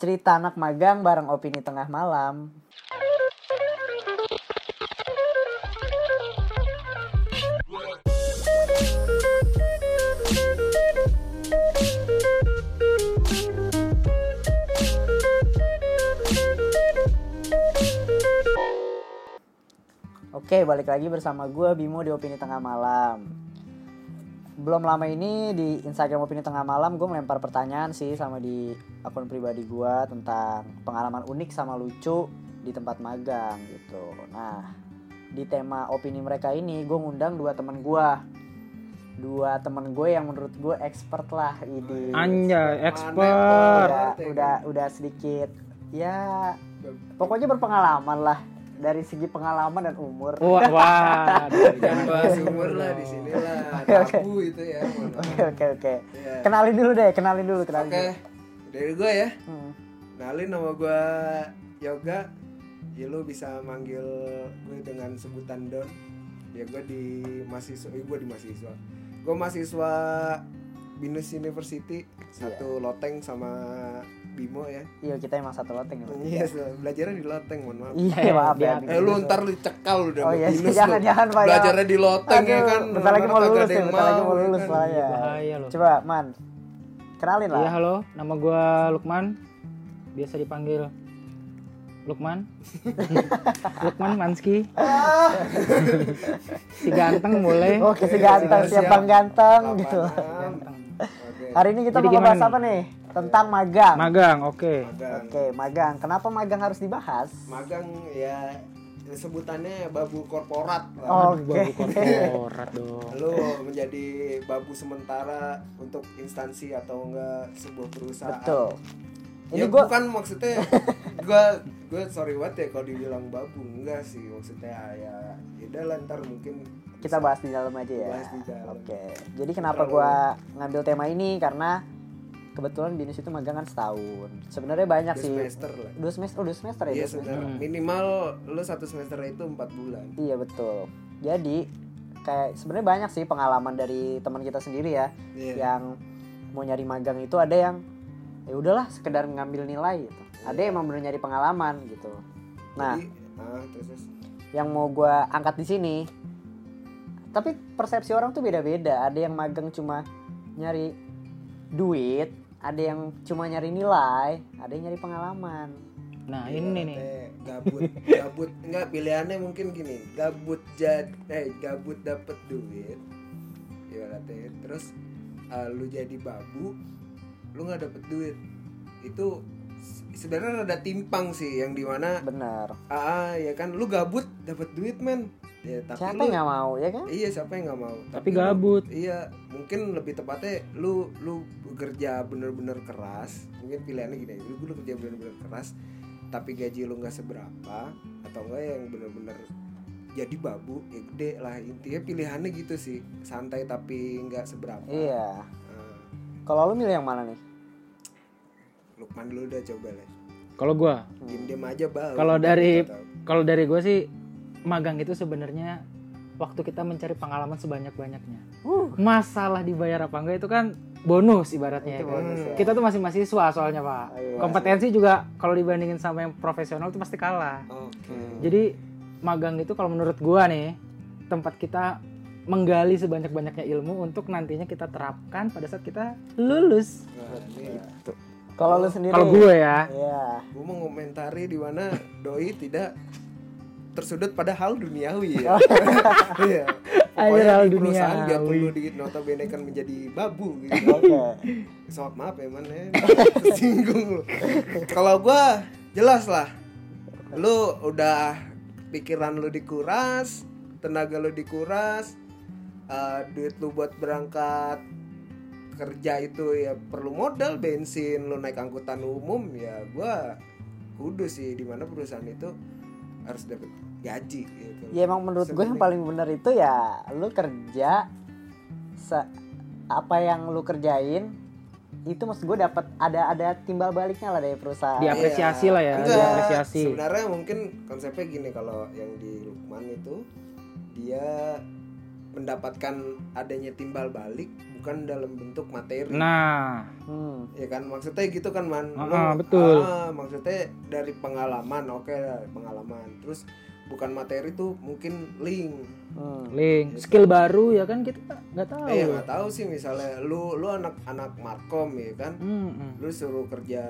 cerita anak magang bareng opini tengah malam. Oke, balik lagi bersama gue Bimo di Opini Tengah Malam. Belum lama ini di Instagram Opini Tengah Malam gue melempar pertanyaan sih sama di akun pribadi gue tentang pengalaman unik sama lucu di tempat magang gitu. Nah, di tema opini mereka ini gue ngundang dua teman gue. Dua teman gue yang menurut gue expert lah ini. Anjay, expert. Udah, udah, udah sedikit ya pokoknya berpengalaman lah dari segi pengalaman dan umur. Wah, wah. Jangan bahas umur lah di sini lah. Oke, oke. Tabu itu ya. Oke oke oke. Iya. Kenalin dulu deh, kenalin dulu, kenalin Oke. dulu. Dari gue ya. Hmm. Kenalin nama gue Yoga. Ya lu bisa manggil gue dengan sebutan Don. Ya gue di mahasiswa, eh, gue di mahasiswa. Gue mahasiswa Binus University satu loteng sama Bimo ya. Iya kita emang satu loteng ya. Iya, so, belajarnya di loteng, mohon maaf. Iya maaf ya. Eh lu ntar lu cekal lu udah Oh iya, Binus jangan lu. jangan Pak. ya. Belajarnya di loteng ya Aduh, kan. Bentar lagi mau lulus ya, yang bentar lagi mau ya lulus kan. lah ya. Bahaya loh. Coba Man, kenalin lah. Iya, halo. Nama gua Lukman. Biasa dipanggil Lukman. Lukman Manski. si ganteng boleh. Oke si ganteng, Siap, siap bang ganteng gitu. Ganteng. Oke. Hari ini kita Jadi mau gimana apa nih? Tentang magang. Magang, oke. Magang. Oke, magang. Kenapa magang harus dibahas? Magang ya sebutannya babu korporat lah. Oh. Oke. babu korporat dong. Lu menjadi babu sementara untuk instansi atau enggak sebuah perusahaan. Betul. Ini Ini gua bukan maksudnya gua gue sorry banget ya kalau dibilang babu enggak sih maksudnya ya ya udah lah, ntar mungkin kita bahas di dalam aja ya. Bahas di dalam. Oke. Jadi kenapa gua ngambil tema ini karena kebetulan binus itu magang kan setahun. Sebenarnya banyak dua sih. semester lah. Dua semester, oh, dua semester ya. Iya dua semester. sebenarnya minimal lu satu semester itu empat bulan. Iya betul. Jadi kayak sebenarnya banyak sih pengalaman dari teman kita sendiri ya Iya. yang mau nyari magang itu ada yang ya udahlah sekedar ngambil nilai gitu. Ada yang emang bener nyari pengalaman gitu. Nah, Jadi, ah, terus, terus. yang mau gua angkat di sini tapi persepsi orang tuh beda-beda. Ada yang magang cuma nyari duit, ada yang cuma nyari nilai, ada yang nyari pengalaman. Nah, Iya, ini nih. gabut gabut enggak pilihannya mungkin gini gabut jad eh gabut dapet duit ya teh terus uh, lu jadi babu lu nggak dapet duit itu sebenarnya ada timpang sih yang di mana Bener. ah ya kan lu gabut dapet duit men ya tapi Siapa lu yang nggak mau ya kan? iya siapa yang nggak mau Tapi lu- gabut. iya mungkin lebih tepatnya lu lu bekerja bener-bener keras mungkin pilihannya gini lu, lu kerja bener-bener keras tapi gaji lu nggak seberapa atau enggak yang bener-bener jadi babu ya gede lah intinya pilihannya gitu sih santai tapi nggak seberapa Iya. Nah, Kalau lu milih yang mana nih? Lukman dulu udah coba lah Kalau gua, diem diem aja bang Kalau dari- kalau dari gua sih magang itu sebenarnya waktu kita mencari pengalaman sebanyak-banyaknya. Uh, Masalah dibayar apa enggak itu kan bonus ibaratnya. Itu ya kan. bonus ya. Kita tuh masih mahasiswa soalnya, Pak. Oh, iya. Kompetensi juga kalau dibandingin sama yang profesional itu pasti kalah. oke Jadi magang itu kalau menurut gua nih tempat kita menggali sebanyak-banyaknya ilmu untuk nantinya kita terapkan pada saat kita lulus. nah, ini kalau lu sendiri? Kalau gue ya, Iya. gue mau ngomentari di mana doi tidak tersudut pada hal duniawi ya. Iya. Akhir Pokoknya hal di perusahaan duniawi. biarpun lu di notabene kan menjadi babu gitu. Oke. Soal maaf ya man ya. Tersinggung lu. Kalau gua jelas lah. Lu udah pikiran lu dikuras, tenaga lu dikuras, eh, duit lu buat berangkat kerja itu ya perlu modal bensin lu naik angkutan umum ya gua kudu sih di mana perusahaan itu harus dapat gaji gitu. Ya emang menurut gue yang paling benar itu ya lu kerja se apa yang lu kerjain itu maksud gue dapat ada ada timbal baliknya lah dari perusahaan. Diapresiasi lah ya, Enggak, diapresiasi. Sebenarnya mungkin konsepnya gini kalau yang di Lukman itu dia mendapatkan adanya timbal balik bukan dalam bentuk materi Nah, Hmm. ya kan maksudnya gitu kan man Lu- Ah, betul. ah, maksudnya dari pengalaman oke dari pengalaman terus bukan materi tuh mungkin link Hmm. link skill baru ya kan kita nggak tahu. eh nggak tahu sih misalnya lu lu anak anak markom ya kan Hmm, hmm. lu suruh kerja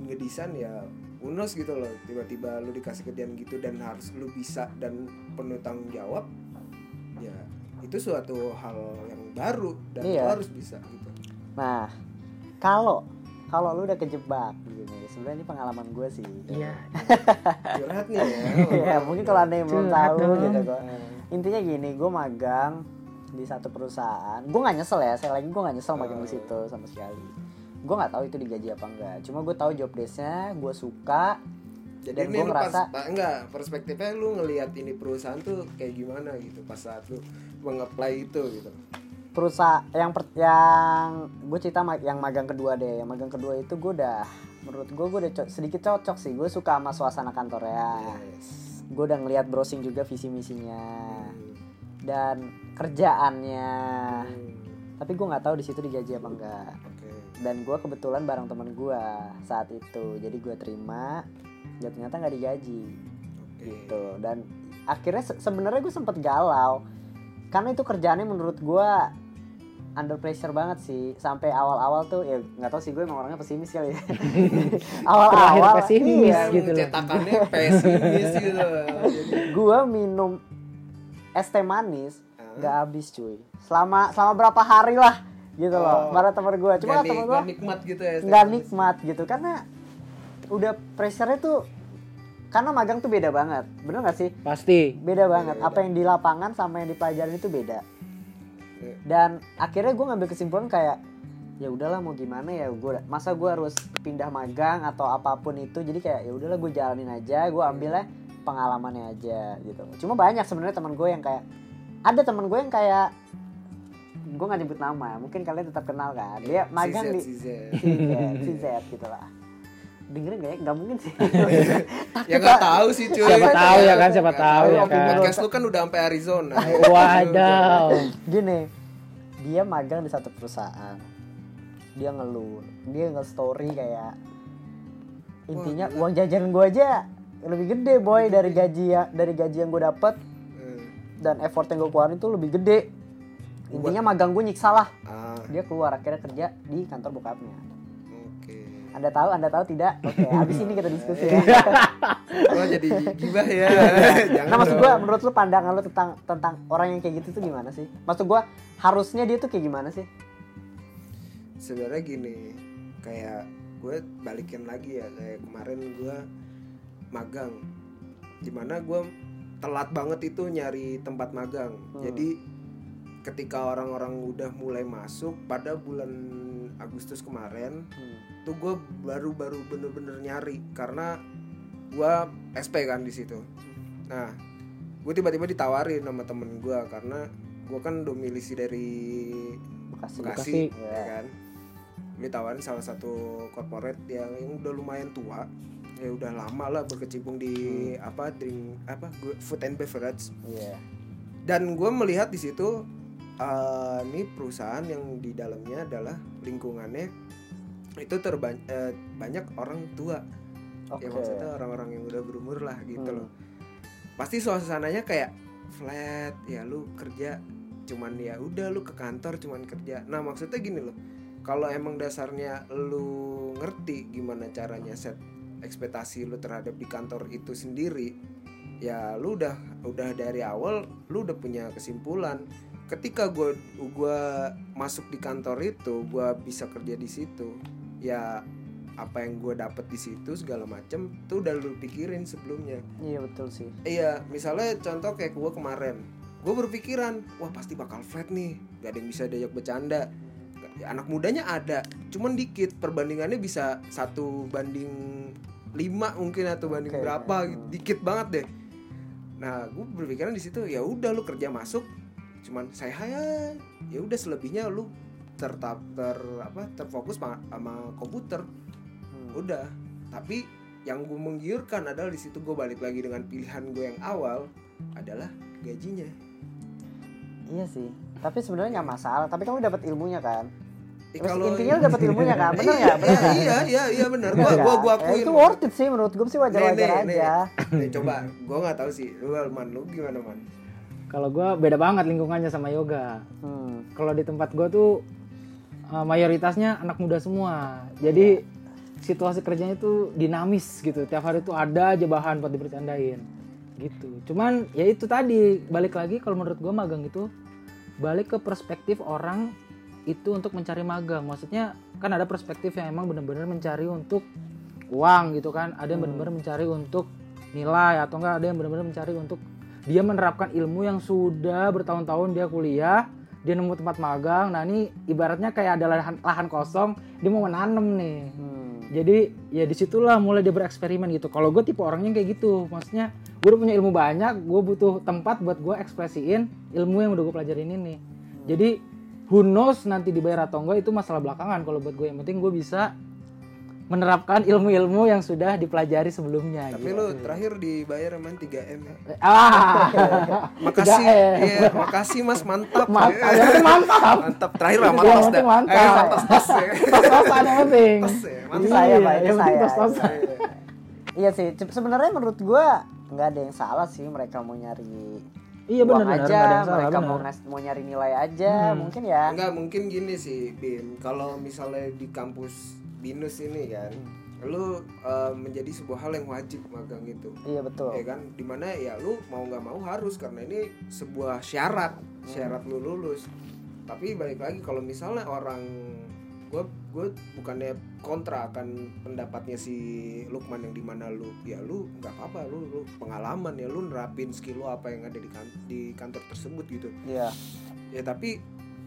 ngedesain ya unos gitu loh tiba-tiba lu dikasih kerjaan gitu dan harus lu bisa dan penuh tanggung jawab ya itu suatu hal yang baru dan Iya. lu harus bisa gitu Nah, kalau kalau lu udah kejebak gini, sebenarnya ini pengalaman gue sih. Iya. curhat nih ya ya mungkin kalau anda yang belum Curhat tahu dong. gitu kok. Intinya gini, gue magang di satu perusahaan. Gue nggak nyesel ya, saya lagi gue nggak nyesel magang di situ sama sekali. Gue nggak tahu itu digaji apa enggak. Cuma gue tahu job desknya, gue suka. jadi Dan gua lu pas ngerasa- pa- enggak perspektifnya lu ngelihat ini perusahaan tuh kayak gimana gitu pas saat lu mengapply itu gitu Perusahaan yang per, yang gue cerita ma- yang magang kedua deh. Yang magang kedua itu gue udah menurut gue gue udah co- sedikit cocok sih. Gue suka sama suasana kantornya. yes Gue udah ngeliat browsing juga visi misinya Hmm. dan kerjaannya. Hmm. Tapi gue nggak tahu di situ digaji apa enggak. oke dan gue kebetulan bareng teman gue saat itu jadi gue terima ya ternyata nggak digaji oke gitu dan akhirnya se- sebenarnya gue sempet galau karena itu kerjaannya menurut gue under pressure banget sih. Sampai awal-awal tuh ya nggak tahu sih gue emang orangnya pesimis kali ya. Awal-awal Terakhir pesimis iya, gitu loh. cetakannya pesimis gitu gue minum es teh manis nggak habis cuy. Selama selama berapa hari lah gitu loh Oh. bareng temen gue cuma nggak temen gue nggak nikmat gitu ya nggak nikmat gitu. Karena udah pressure-nya tuh karena magang tuh beda banget. Bener gak sih? Pasti. beda banget. Beda. apa yang di lapangan sama yang di pelajaran itu beda Iya. dan akhirnya gue ngambil kesimpulan kayak ya udahlah mau gimana ya gue masa gue harus pindah magang atau apa pun itu jadi kayak ya udahlah gue jalanin aja gue ambilnya pengalamannya aja gitu cuma banyak sebenarnya teman gue yang kayak ada teman gue yang kayak gue nggak nyebut nama mungkin kalian tetap kenal kan dia magang CZ, di CZ. si Z gitu lah dengerin gak ya? Nggak mungkin sih. Ya nggak tahu sih cuy. Siapa tahu ya kan, siapa tahu. ya kan. podcast lu kan udah sampai Arizona. Wadaw. Gini Dia magang di satu perusahaan. Dia ngeluh Dia nge-story kayak Intinya Wah, uang jajan gue aja Lebih gede boy dari gaji ya Dari gaji yang gue dapet. Hmm. Dan effort yang gue keluarin tuh lebih gede. Intinya magang gue nyiksa lah. Ah. Dia keluar akhirnya kerja di kantor bokapnya Anda tahu, Anda tahu tidak? Oke, habis ini kita diskusi ya oh jadi gibah ya jangan Nah maksud gue menurut lu pandangan lu tentang tentang orang yang kayak gitu tuh gimana sih? Maksud gue harusnya dia tuh kayak gimana sih? sebenarnya gini kayak gue balikin lagi ya kayak kemarin gue magang di mana gue telat banget itu nyari tempat magang Hmm. jadi ketika orang-orang udah mulai masuk pada bulan Agustus kemarin Hmm. tuh gue baru-baru bener-bener nyari karena gue SP kan di situ nah gue tiba-tiba ditawarin sama temen gue karena gue kan domisili dari Bekasi. Bekasi, Bekasi. ya Iya. kan ditawarin salah satu corporate yang, yang udah lumayan tua ya udah lama lah berkecimpung di apa drink apa food and beverage Iya. dan gue melihat di situ eh, ini perusahaan yang di dalamnya adalah lingkungannya itu terbanyak banyak orang tua Oke. ya maksudnya orang-orang yang udah berumur lah gitu Hmm. loh pasti suasananya kayak flat ya lu kerja cuman ya udah lu ke kantor cuman kerja nah maksudnya gini loh kalau emang dasarnya lu ngerti gimana caranya set ekspektasi lu terhadap di kantor itu sendiri ya lu udah udah dari awal lu udah punya kesimpulan ketika gue gua masuk di kantor itu gue bisa kerja di situ ya apa yang gue dapet di situ segala macem tuh udah lu pikirin sebelumnya Iya betul sih. iya misalnya contoh kayak gue kemarin gue berpikiran wah pasti bakal flat nih gak ada yang bisa diajak bercanda Ya, anak mudanya ada cuman dikit perbandingannya bisa satu banding lima mungkin atau banding Oke. berapa. Hmm. dikit banget deh nah gue berpikiran di situ ya udah lu kerja masuk cuman saya ya ya udah selebihnya lu tertap ter apa terfokus ma- sama komputer Hmm. udah tapi yang gue menggiurkan adalah di situ gue balik lagi dengan pilihan gue yang awal adalah gajinya Iya sih. Tapi sebenarnya nggak masalah. Tapi kamu dapat ilmunya kan? Eh, kalau- intinya dapat ilmunya kan? Iya, nggak? Bener iya, nggak? iya, iya, iya benar. Gua gua nggak? gua Ya, akuin. itu worth it sih menurut gue sih Nih, wajar-wajar nih, nih. aja. Nih, coba gua nggak tahu sih. Lu man, lu gimana man? Kalau gue beda banget lingkungannya sama yoga. Hmm. Kalau di tempat gue tuh uh, mayoritasnya anak muda semua. Jadi situasi kerjanya tuh dinamis gitu. Tiap hari tuh ada aja bahan buat dibercandain. Gitu. Cuman ya itu tadi balik lagi kalau menurut gue magang itu balik ke perspektif orang itu untuk mencari magang. Maksudnya kan ada perspektif yang emang bener-bener mencari untuk uang gitu kan. Ada yang bener-bener mencari untuk nilai atau enggak ada yang bener-bener mencari untuk dia menerapkan ilmu yang sudah bertahun-tahun dia kuliah dia nemu tempat magang. Nah ini ibaratnya kayak ada lahan, lahan kosong dia mau menanam nih. Hmm. jadi ya di situlah mulai dia bereksperimen gitu. Kalau gue tipe orangnya kayak gitu. Maksudnya gue udah punya ilmu banyak gue butuh tempat buat gue ekspresiin ilmu yang udah gue pelajarin ini. Jadi who knows nanti dibayar atau enggak itu masalah belakangan kalau buat gue yang penting gue bisa menerapkan ilmu-ilmu yang sudah dipelajari sebelumnya Tapi gitu. lu terakhir dibayar emang 3M ya. ah Makasih. 3M. Iya, makasih Mas, mantap. mantap Iya. penting mantap Mantap. Terakhir Yang tos penting dah. mantap. Eh, sama tos-tos ya. tos-tosan yang penting Tos ya, Itu mantap. saya, Iya, Pak, itu yang penting saya. tos-tosan. Iya sih. Ce- Sebenarnya menurut gue nggak ada yang salah sih mereka mau nyari iya benar benar aja, yang salah mereka benar. mau ngas- mau nyari nilai aja, Hmm. mungkin ya. Enggak mungkin gini sih, Bim. Kalau misalnya di kampus Binus ini kan, lu eh, menjadi sebuah hal yang wajib magang itu. Iya betul. ya kan di mana ya lu mau nggak mau harus karena ini sebuah syarat syarat lu lulus tapi balik lagi kalau misalnya orang gue gue bukannya kontra akan pendapatnya si Lukman yang di mana lu ya lu nggak apa-apa lu lu pengalaman ya lu nerapin skill lu apa yang ada di kan- di kantor tersebut gitu Iya. ya tapi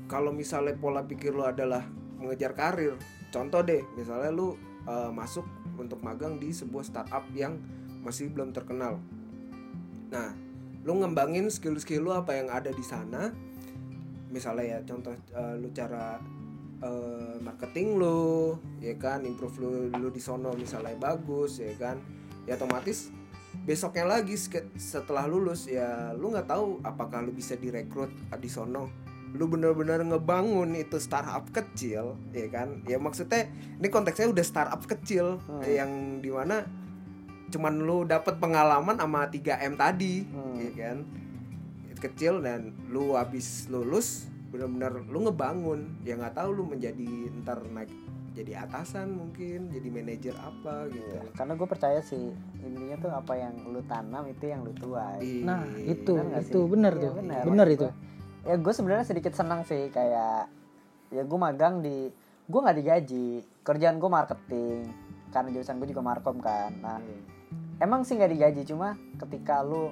kalau misalnya pola pikir lu adalah mengejar karir contoh deh misalnya lu uh, masuk untuk magang di sebuah startup yang masih belum terkenal. Nah lu ngembangin skill-skill lu apa yang ada di sana? Misalnya ya contoh uh, lu cara uh, marketing lu ya kan improve lu lu di sono misalnya bagus ya kan. Ya otomatis besoknya lagi setelah lulus ya lu nggak tahu apakah lu bisa direkrut di sono lu bener-bener ngebangun itu startup kecil ya kan ya maksudnya ini konteksnya udah startup kecil Hmm. yang di mana cuman lu dapat pengalaman sama 3M tadi Hmm. ya kan kecil dan lu habis lulus bener-bener lu ngebangun ya nggak tahu lu menjadi ntar naik jadi atasan mungkin jadi manajer apa gitu Iya, Karena gue percaya sih intinya tuh apa yang lu tanam itu yang lu tuai. Iya. nah itu Bener itu sih? benar Iya, tuh bener. benar itu Ya gue sebenarnya sedikit senang sih kayak ya gue magang di gue nggak digaji. Kerjaan gue marketing karena jurusan gue juga markom kan. Nah emang sih nggak digaji cuma ketika lu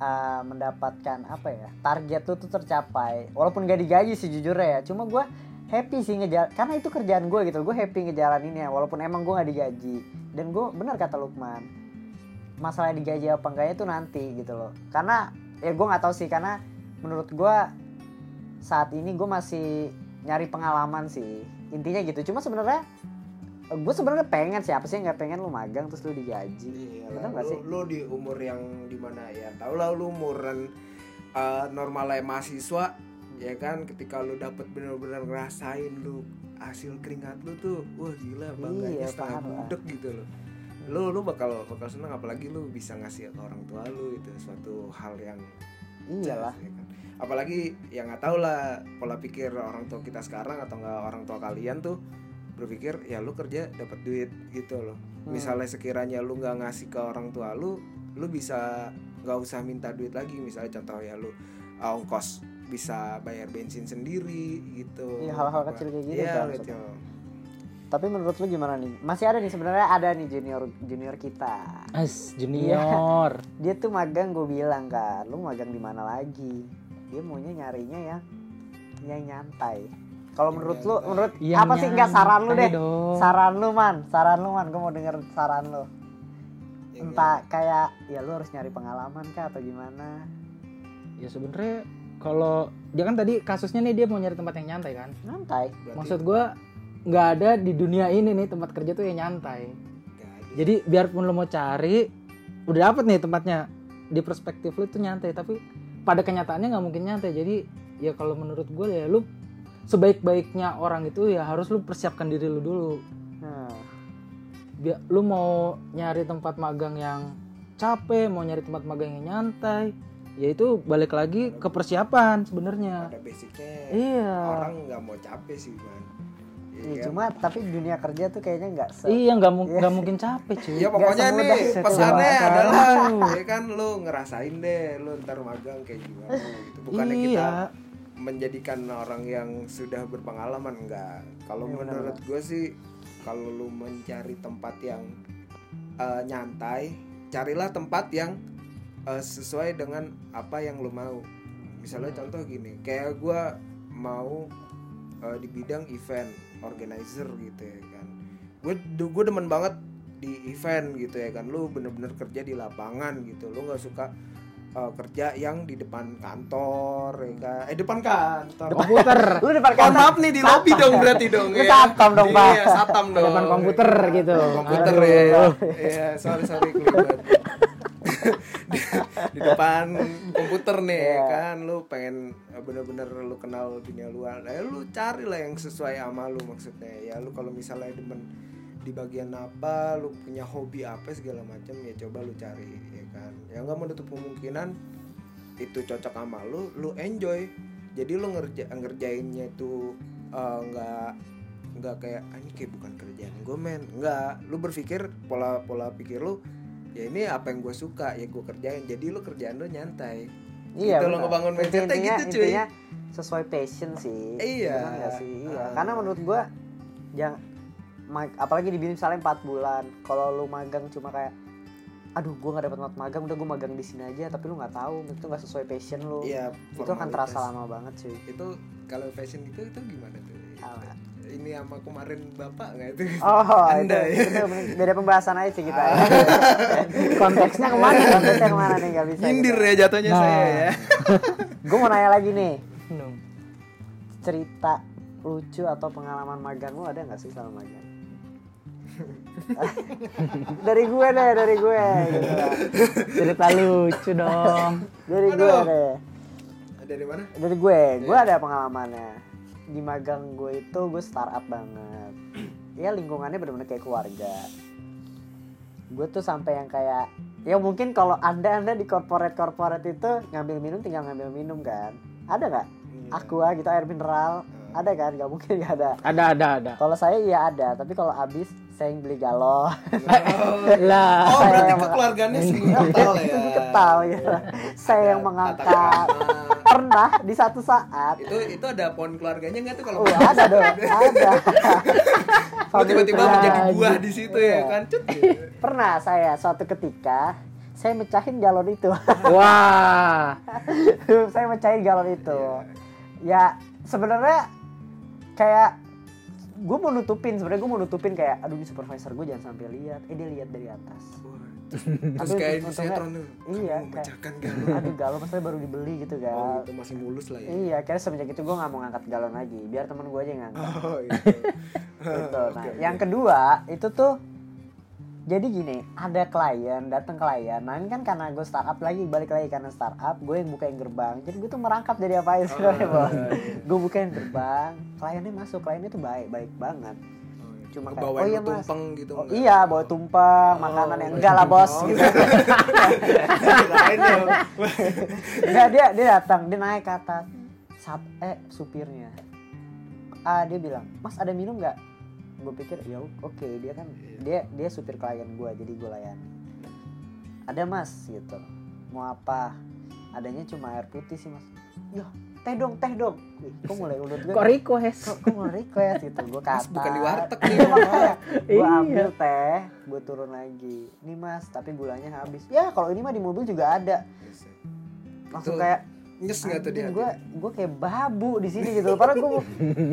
uh, mendapatkan apa ya target lu tuh tercapai. Walaupun gak digaji sih jujur ya. Cuma gue happy sih ngejar karena itu kerjaan gue gitu. Gue happy ngejalaninnya walaupun emang gue nggak digaji. Dan gue benar kata Lukman masalah digaji apa enggaknya itu nanti gitu loh. Karena ya gue nggak tahu sih karena menurut gue saat ini gue masih nyari pengalaman sih. Intinya gitu cuma sebenarnya gue sebenarnya pengen siapa sih yang nggak pengen lu magang terus lu digaji. Iya Bener lah, lu, sih? lu di umur yang di mana ya tau lah lu umuran uh, normalnya mahasiswa ya kan? Ketika lu dapet bener-bener ngerasain lu hasil keringat lu tuh wah gila bangganya Iya, setengah budek gitu loh. Lu lu bakal bakal senang apalagi lu bisa ngasih ke orang tua lu itu suatu hal yang iyalah. ya kan? Apalagi yang nggak tahu lah pola pikir orang tua kita sekarang atau nggak orang tua kalian tuh berpikir ya lu kerja dapat duit gitu loh Hmm. misalnya sekiranya lu nggak ngasih ke orang tua lu lu bisa nggak usah minta duit lagi misalnya contoh ya lu uh, ongkos bisa bayar bensin sendiri gitu Iya, hal-hal Apa- kecil kayak gitu iya kan, kecil Tapi menurut lu gimana nih? Masih ada nih sebenarnya ada nih junior junior kita. As junior Dia tuh magang gue bilang kan, lu magang di mana lagi? Dia maunya nyarinya yang yang nyantai. Kalau menurut lu, nyantai. menurut Yang apa sih enggak saran lu deh? dong. Saran lu man, saran lu man, gue mau denger saran lu. Yang Entah kayak ya lu harus nyari pengalaman kah atau gimana? ya sebenarnya kalau dia kan tadi kasusnya nih dia mau nyari tempat yang nyantai kan Nyantai. berarti maksud gua nggak ada di dunia ini nih tempat kerja tuh yang nyantai jadi biarpun lo mau cari udah dapet nih tempatnya di perspektif lu tuh nyantai tapi pada kenyataannya nggak mungkin nyantai jadi ya kalau menurut gue ya lu sebaik-baiknya orang itu ya harus lu persiapkan diri lu dulu. Nah, biar lu mau nyari tempat magang yang capek mau nyari tempat magang yang nyantai ya itu balik lagi ke persiapan sebenarnya. Pada basicnya. Iya. Orang nggak mau capek sih man. Iya iya, kan? cuma tapi dunia kerja tuh kayaknya nggak se iya nggak mu- nggak mungkin capek cuy Ya pokoknya nih pesannya adalah ya kan lu ngerasain deh lu ntar magang kayak gimana gitu. Bukannya kita iya menjadikan orang yang sudah berpengalaman enggak. Kalau Iya, benar, menurut gue sih kalau lu mencari tempat yang eh, nyantai, carilah tempat yang eh, sesuai dengan apa yang lu mau. Misalnya contoh gini, kayak gue mau eh, di bidang event organizer gitu ya kan. Gue gue demen banget di event gitu ya kan. Lu bener-bener kerja di lapangan gitu. Lu nggak suka eh, kerja yang di depan kantor ya kan. Eh depan kantor. komputer lu depan kantor maaf nih di lobby dong berarti dong Lu satam dong, Pak. Iya, satam dong. depan komputer gitu Komputer Aduh. ya. Iya, sorry sorry. Di, di depan komputer nih Iya. kan lu pengen eh, bener-bener lu kenal dunia luar. Ya lu cari lah yang sesuai sama lu maksudnya. Ya lu kalau misalnya demen di bagian apa, lu punya hobi apa segala macam ya coba lu cari ya kan. Ya nggak menutup kemungkinan itu cocok sama lu, lu enjoy. Jadi lu ngerja ngerjainnya itu eh, nggak nggak kayak ah, ini kayak bukan kerjaan gue men nggak lu berpikir pola pola pikir lu ya ini apa yang gue suka ya gue kerjain. Jadi lu kerjaan lu nyantai. Iya Gitu lo ngebangun mindsetnya Intinya- gitu, cuy. intinya sesuai passion sih. Iya. Nggak sih? Iya Ah. karena menurut gua yang apalagi di BIM misalnya 4 bulan kalau lu magang cuma kayak aduh gua nggak dapat magang udah gua magang di sini aja tapi lu nggak tahu itu nggak sesuai passion lu. Iya itu akan terasa lama banget cuy. Itu kalau fashion gitu itu gimana tuh? Ini sama kemarin bapak nggak itu? Oh anda itu, ya. itu beda pembahasan aja sih kita ya. konteksnya ke mana? Konteksnya ke mana nih? Nggak bisa nyindir kita. ya jatuhnya Nah. saya ya. Gua mau nanya lagi nih. Cerita lucu atau pengalaman magang lu ada nggak sih sama magang? Dari gue deh dari gue gitu cerita lucu dong. Dari gue Aduh. deh. Dari mana? Dari gue. Gue ada pengalamannya di magang gue itu gue startup banget. Ya lingkungannya bener-bener kayak keluarga. Gue tuh sampai yang kayak ya mungkin kalau anda anda di corporate corporate itu ngambil minum tinggal ngambil minum kan. Ada nggak? Iya. aqua gitu air mineral. Ada kan? Nggak mungkin nggak ada. Ada ada ada. Kalau saya iya ada. Tapi kalau habis saya yang beli galon. Lah. Oh Saya berarti yang- kekeluargaannya sering kental ya? Ketal gitu saya yang mengangkat. Pernah di satu saat itu itu ada pohon keluarganya nggak tuh kalau Oh, ada dong, ada. Tiba-tiba menjadi buah di situ Iya. ya kan cut gitu. Pernah saya suatu ketika saya mecahin galon itu. wah saya mecahin galon itu. Ya sebenarnya kayak gue mau nutupin sebenarnya gue mau nutupin kayak aduh ini supervisor gue jangan sampai lihat eh dia lihat dari atas terus Tapi kayak di sinetron tuh iya, kamu memecahkan galon aduh galon maksudnya baru dibeli gitu oh kan itu masih mulus lah ya iya akhirnya semenjak itu gue nggak mau ngangkat galon lagi biar temen gue aja yang ngangkat oh itu gitu. Nah, Oke, yang oke. kedua itu tuh jadi gini, ada klien datang klien. Nah, ini kan karena gue startup lagi balik lagi karena startup, gue yang bukain gerbang. Jadi gue tuh merangkap jadi apa aja sebenarnya, Oh, Bos. iya, iya. Gue bukain gerbang, kliennya masuk, kliennya tuh baik, baik banget. Oh, iya. Cuma kayak, oh iya, Mas. tumpeng gitu Oh, enggak? iya, bawa tumpeng, makanan yang enggak lah, Bos. Oh, gitu. Enggak, dia dia datang, dia naik ke atas. Saat eh supirnya. Ah, dia bilang, "Mas, ada minum nggak?" Gue pikir, "Ya oke, dia kan dia dia supir klien gue, jadi gue layani." Ada, Mas, gitu. Mau apa? Adanya cuma air putih sih, Mas. Ya, teh dong, teh dong. Wih, kok mulai ulut gue. kok request? Kok, kok mau request gitu? Gue kata. Mas, bukan di warteg nih, Iya, makanya. Gue Iya. ambil teh gue turun lagi. Nih mas tapi gulanya habis. Ya kalau ini mah di mobil juga ada. Langsung kayak nyes nggak tuh dia? Gue gue kayak babu di sini gitu. Padahal gue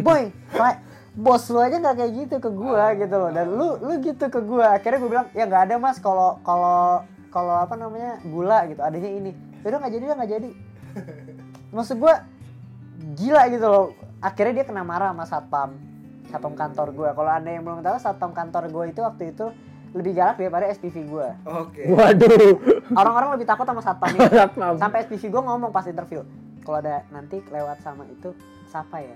boy kayak bos lu aja nggak kayak gitu ke gue gitu loh. Dan lu lu gitu ke gue akhirnya gue bilang ya nggak ada mas. Kalau kalau kalau apa namanya gula gitu. Adanya ini. Udah nggak jadi udah nggak jadi. Maksud gue gila gitu loh. Akhirnya dia kena marah sama satpam satpam kantor gue kalau anda yang belum tahu satpam kantor gue itu waktu itu lebih galak daripada SPV gue oke. Waduh. Orang-orang lebih takut sama satpam itu. Sampai SPV gue ngomong pas interview kalau ada nanti lewat sama itu sapa ya?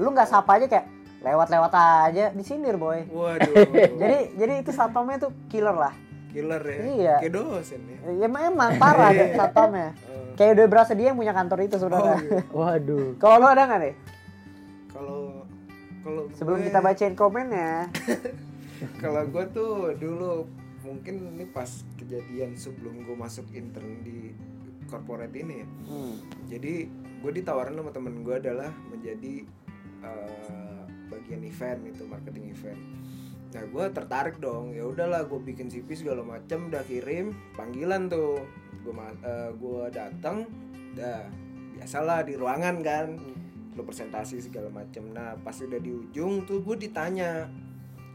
Lu nggak sapa aja kayak lewat-lewat aja disindir boy. Waduh. jadi jadi itu satpamnya tuh killer lah. Killer ya. Iya. Kayak dosen ya. ya memang parah deh satpamnya kayak udah berasa dia yang punya kantor itu oh, sebenarnya iya. Waduh. kalau lu ada nggak nih Kalau kalau sebelum gue- kita bacain komennya kalau gue tuh dulu mungkin ini pas kejadian sebelum gue masuk intern di corporate ini ya. hmm. jadi gue ditawarin sama temen gue adalah menjadi eh, bagian event itu marketing event nah gue tertarik dong ya udahlah gue bikin CV segala macam udah kirim panggilan tuh gue gue datang dah biasalah di ruangan kan. Lo presentasi segala macam nah pas udah di ujung tuh gue ditanya.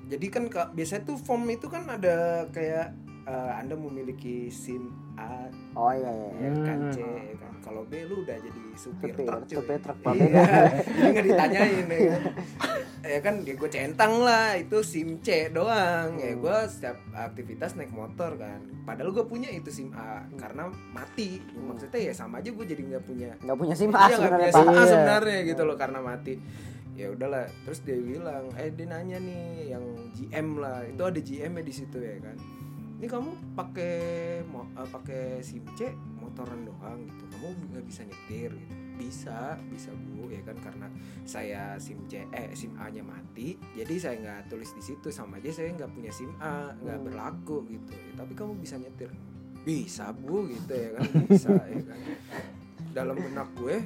Jadi kan biasanya tuh form itu kan ada kayak eh, anda memiliki SIM A. Oh iya iya, iya. ya kan Hmm. C ya kan. Kalau B lu udah jadi supir truk cuy. supir truk, iya. jadi nggak ditanyain ya kan? Ya kan dia gue centang lah. Itu SIM C doang. Ya Hmm. gue setiap aktivitas naik motor kan. Padahal gue punya itu SIM A karena mati. Maksudnya ya sama aja gue jadi nggak punya nggak punya sim Iya, A nggak sebenarnya punya SIM A Iya. sebenarnya gitu loh karena mati. Ya udahlah. Terus dia bilang eh dia nanya nih yang GM lah. Itu ada GM nya di situ ya kan ini kamu pakai mo- eh, pakai SIM C motoran doang gitu. Kamu nggak bisa nyetir gitu. Bisa bisa bu ya kan karena saya SIM C eh SIM A nya mati jadi saya nggak tulis di situ. Sama aja saya nggak punya SIM A nggak Hmm. berlaku gitu. Ya, tapi kamu bisa nyetir. Bisa bu gitu ya kan bisa ya kan. Dalam benak gue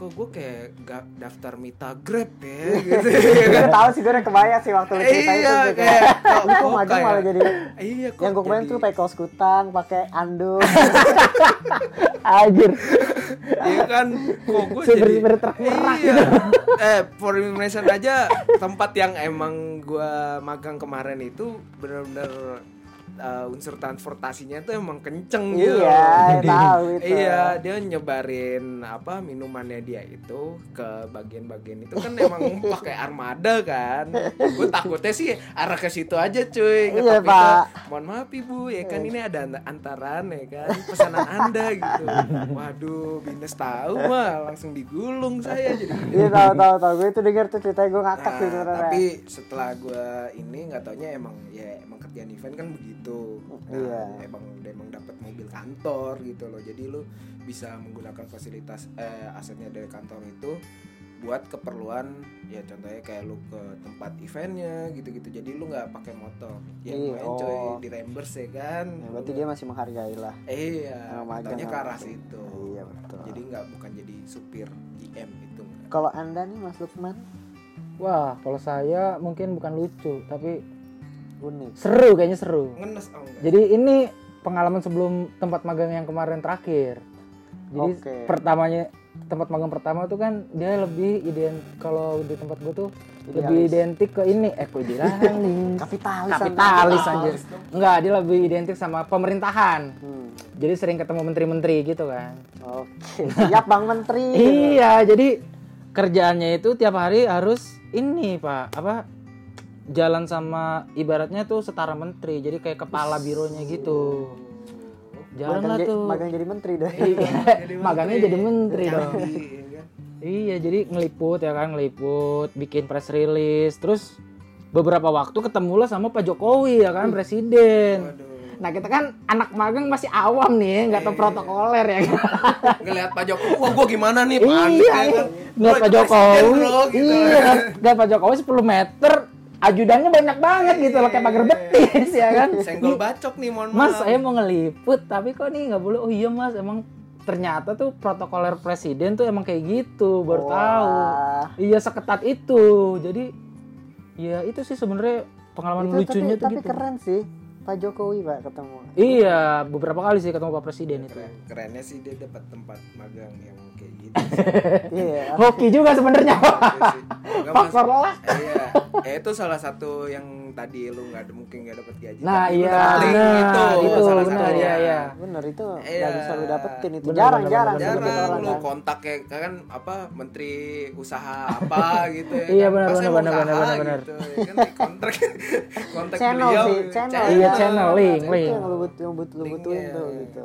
kok gue kayak gak daftar mita grab ya gitu. Ya kan gue tahu sih gue udah kebayang sih waktu cerita itu iya sih, kayak kok, maju malah jadi iya kok yang gue kemarin tuh pakai kaos kutang pakai anduk. Anjir. iya kan kok gue jadi iya. eh for information aja tempat yang emang gue magang kemarin itu bener-bener uh, unsur transportasinya tuh emang kenceng gitu. Iya, tahu itu. iya dia nyebarin apa minumannya dia itu ke bagian-bagian itu kan emang pakai armada kan. Gue takutnya sih arah ke situ aja cuy. Iya, Tapi Pak. mohon maaf ibu ya kan ini ada ant- antaran ya kan? Pesanan anda gitu. Waduh binus tahu mah langsung digulung saya jadi iya tahu tahu tahu. Gue itu denger tuh ceritanya gue ngakak Nah, sebenarnya. tapi setelah gue ini nggak taunya emang ya emang kerjaan event kan begitu. Nah, Iya. emang emang dapat mobil kantor gitu loh. Jadi lu bisa menggunakan fasilitas eh, asetnya dari kantor itu buat keperluan ya contohnya kayak lu ke tempat eventnya gitu-gitu. Jadi lu nggak pakai motor. Ya lumayan coy oh. di reimburse ya kan. Ya, berarti dia masih menghargai lah Iya, taunya ke arah situ. Iya, betul. Jadi nggak bukan jadi supir GM itu. kalau anda nih mas Lukman Wah, kalau saya mungkin bukan lucu, tapi unik seru kayaknya seru. Ngenes oh enggak. Jadi ini pengalaman sebelum tempat magang yang kemarin terakhir. Jadi Oke. pertamanya tempat magang pertama tuh kan dia lebih ident kalau di tempat gue tuh lebih Idealis. identik ke ini eh kok bilang nih kapitalis kapitalis anjir. Enggak, dia lebih identik sama pemerintahan. hmm. Jadi sering ketemu menteri-menteri gitu kan. oke siap bang menteri Iya, jadi kerjaannya itu tiap hari harus ini pak apa jalan sama ibaratnya tuh setara menteri jadi kayak kepala bironya gitu. Jalan magang, lah tuh. magang jadi menteri dah Iya, magangnya jadi menteri dong. Jadi, ya kan? iya jadi ngeliput ya kan ngeliput bikin press release terus beberapa waktu ketemu lah sama Pak Jokowi ya kan presiden. Waduh. nah kita kan anak magang masih awam nih nggak tahu protokoler ya kan. Ngelihat Pak Jokowi, wah gua gimana nih panik iya, ya kan. Pak Jokowi, bro, gitu. iya, lihat Pak Jokowi 10 meter, ajudannya banyak banget gitu loh kayak pagar betis ya kan. Senggol bacok nih, mohon Mas, saya mau ngeliput, tapi kok nih nggak boleh. Oh iya mas, emang ternyata tuh protokoler presiden tuh emang kayak gitu, baru tahu. Iya seketat itu. Jadi ya itu sih sebenarnya pengalaman Itu lucunya tapi, tuh tapi gitu. keren sih Pak Jokowi pak ketemu Iya, beberapa kali sih ketemu Pak Presiden itu. Keren, kerennya sih dia dapat tempat magang yang kayak gitu. iya Hoki juga sebenarnya. Iya sih. Faktor lah. Iya, eh, itu salah satu yang tadi lu nggak ada mungkin nggak dapat gaji. Nah, tapi lu iya, dapet benar. itu, Itu, salah benar, satunya. iya, iya. bener itu Iya. nggak bisa lu dapetin itu Bener, jarang bener, jarang bener, jarang lu kan. kontak kayak kan apa menteri usaha apa gitu ya Iya, kan. benar, benar, benar, benar, benar, gitu, ya kan di kontrak kontak Channel sih, channel. Iya, channel, link, link. yang lu butuh yang butuh lu Linknya. butuhin tuh gitu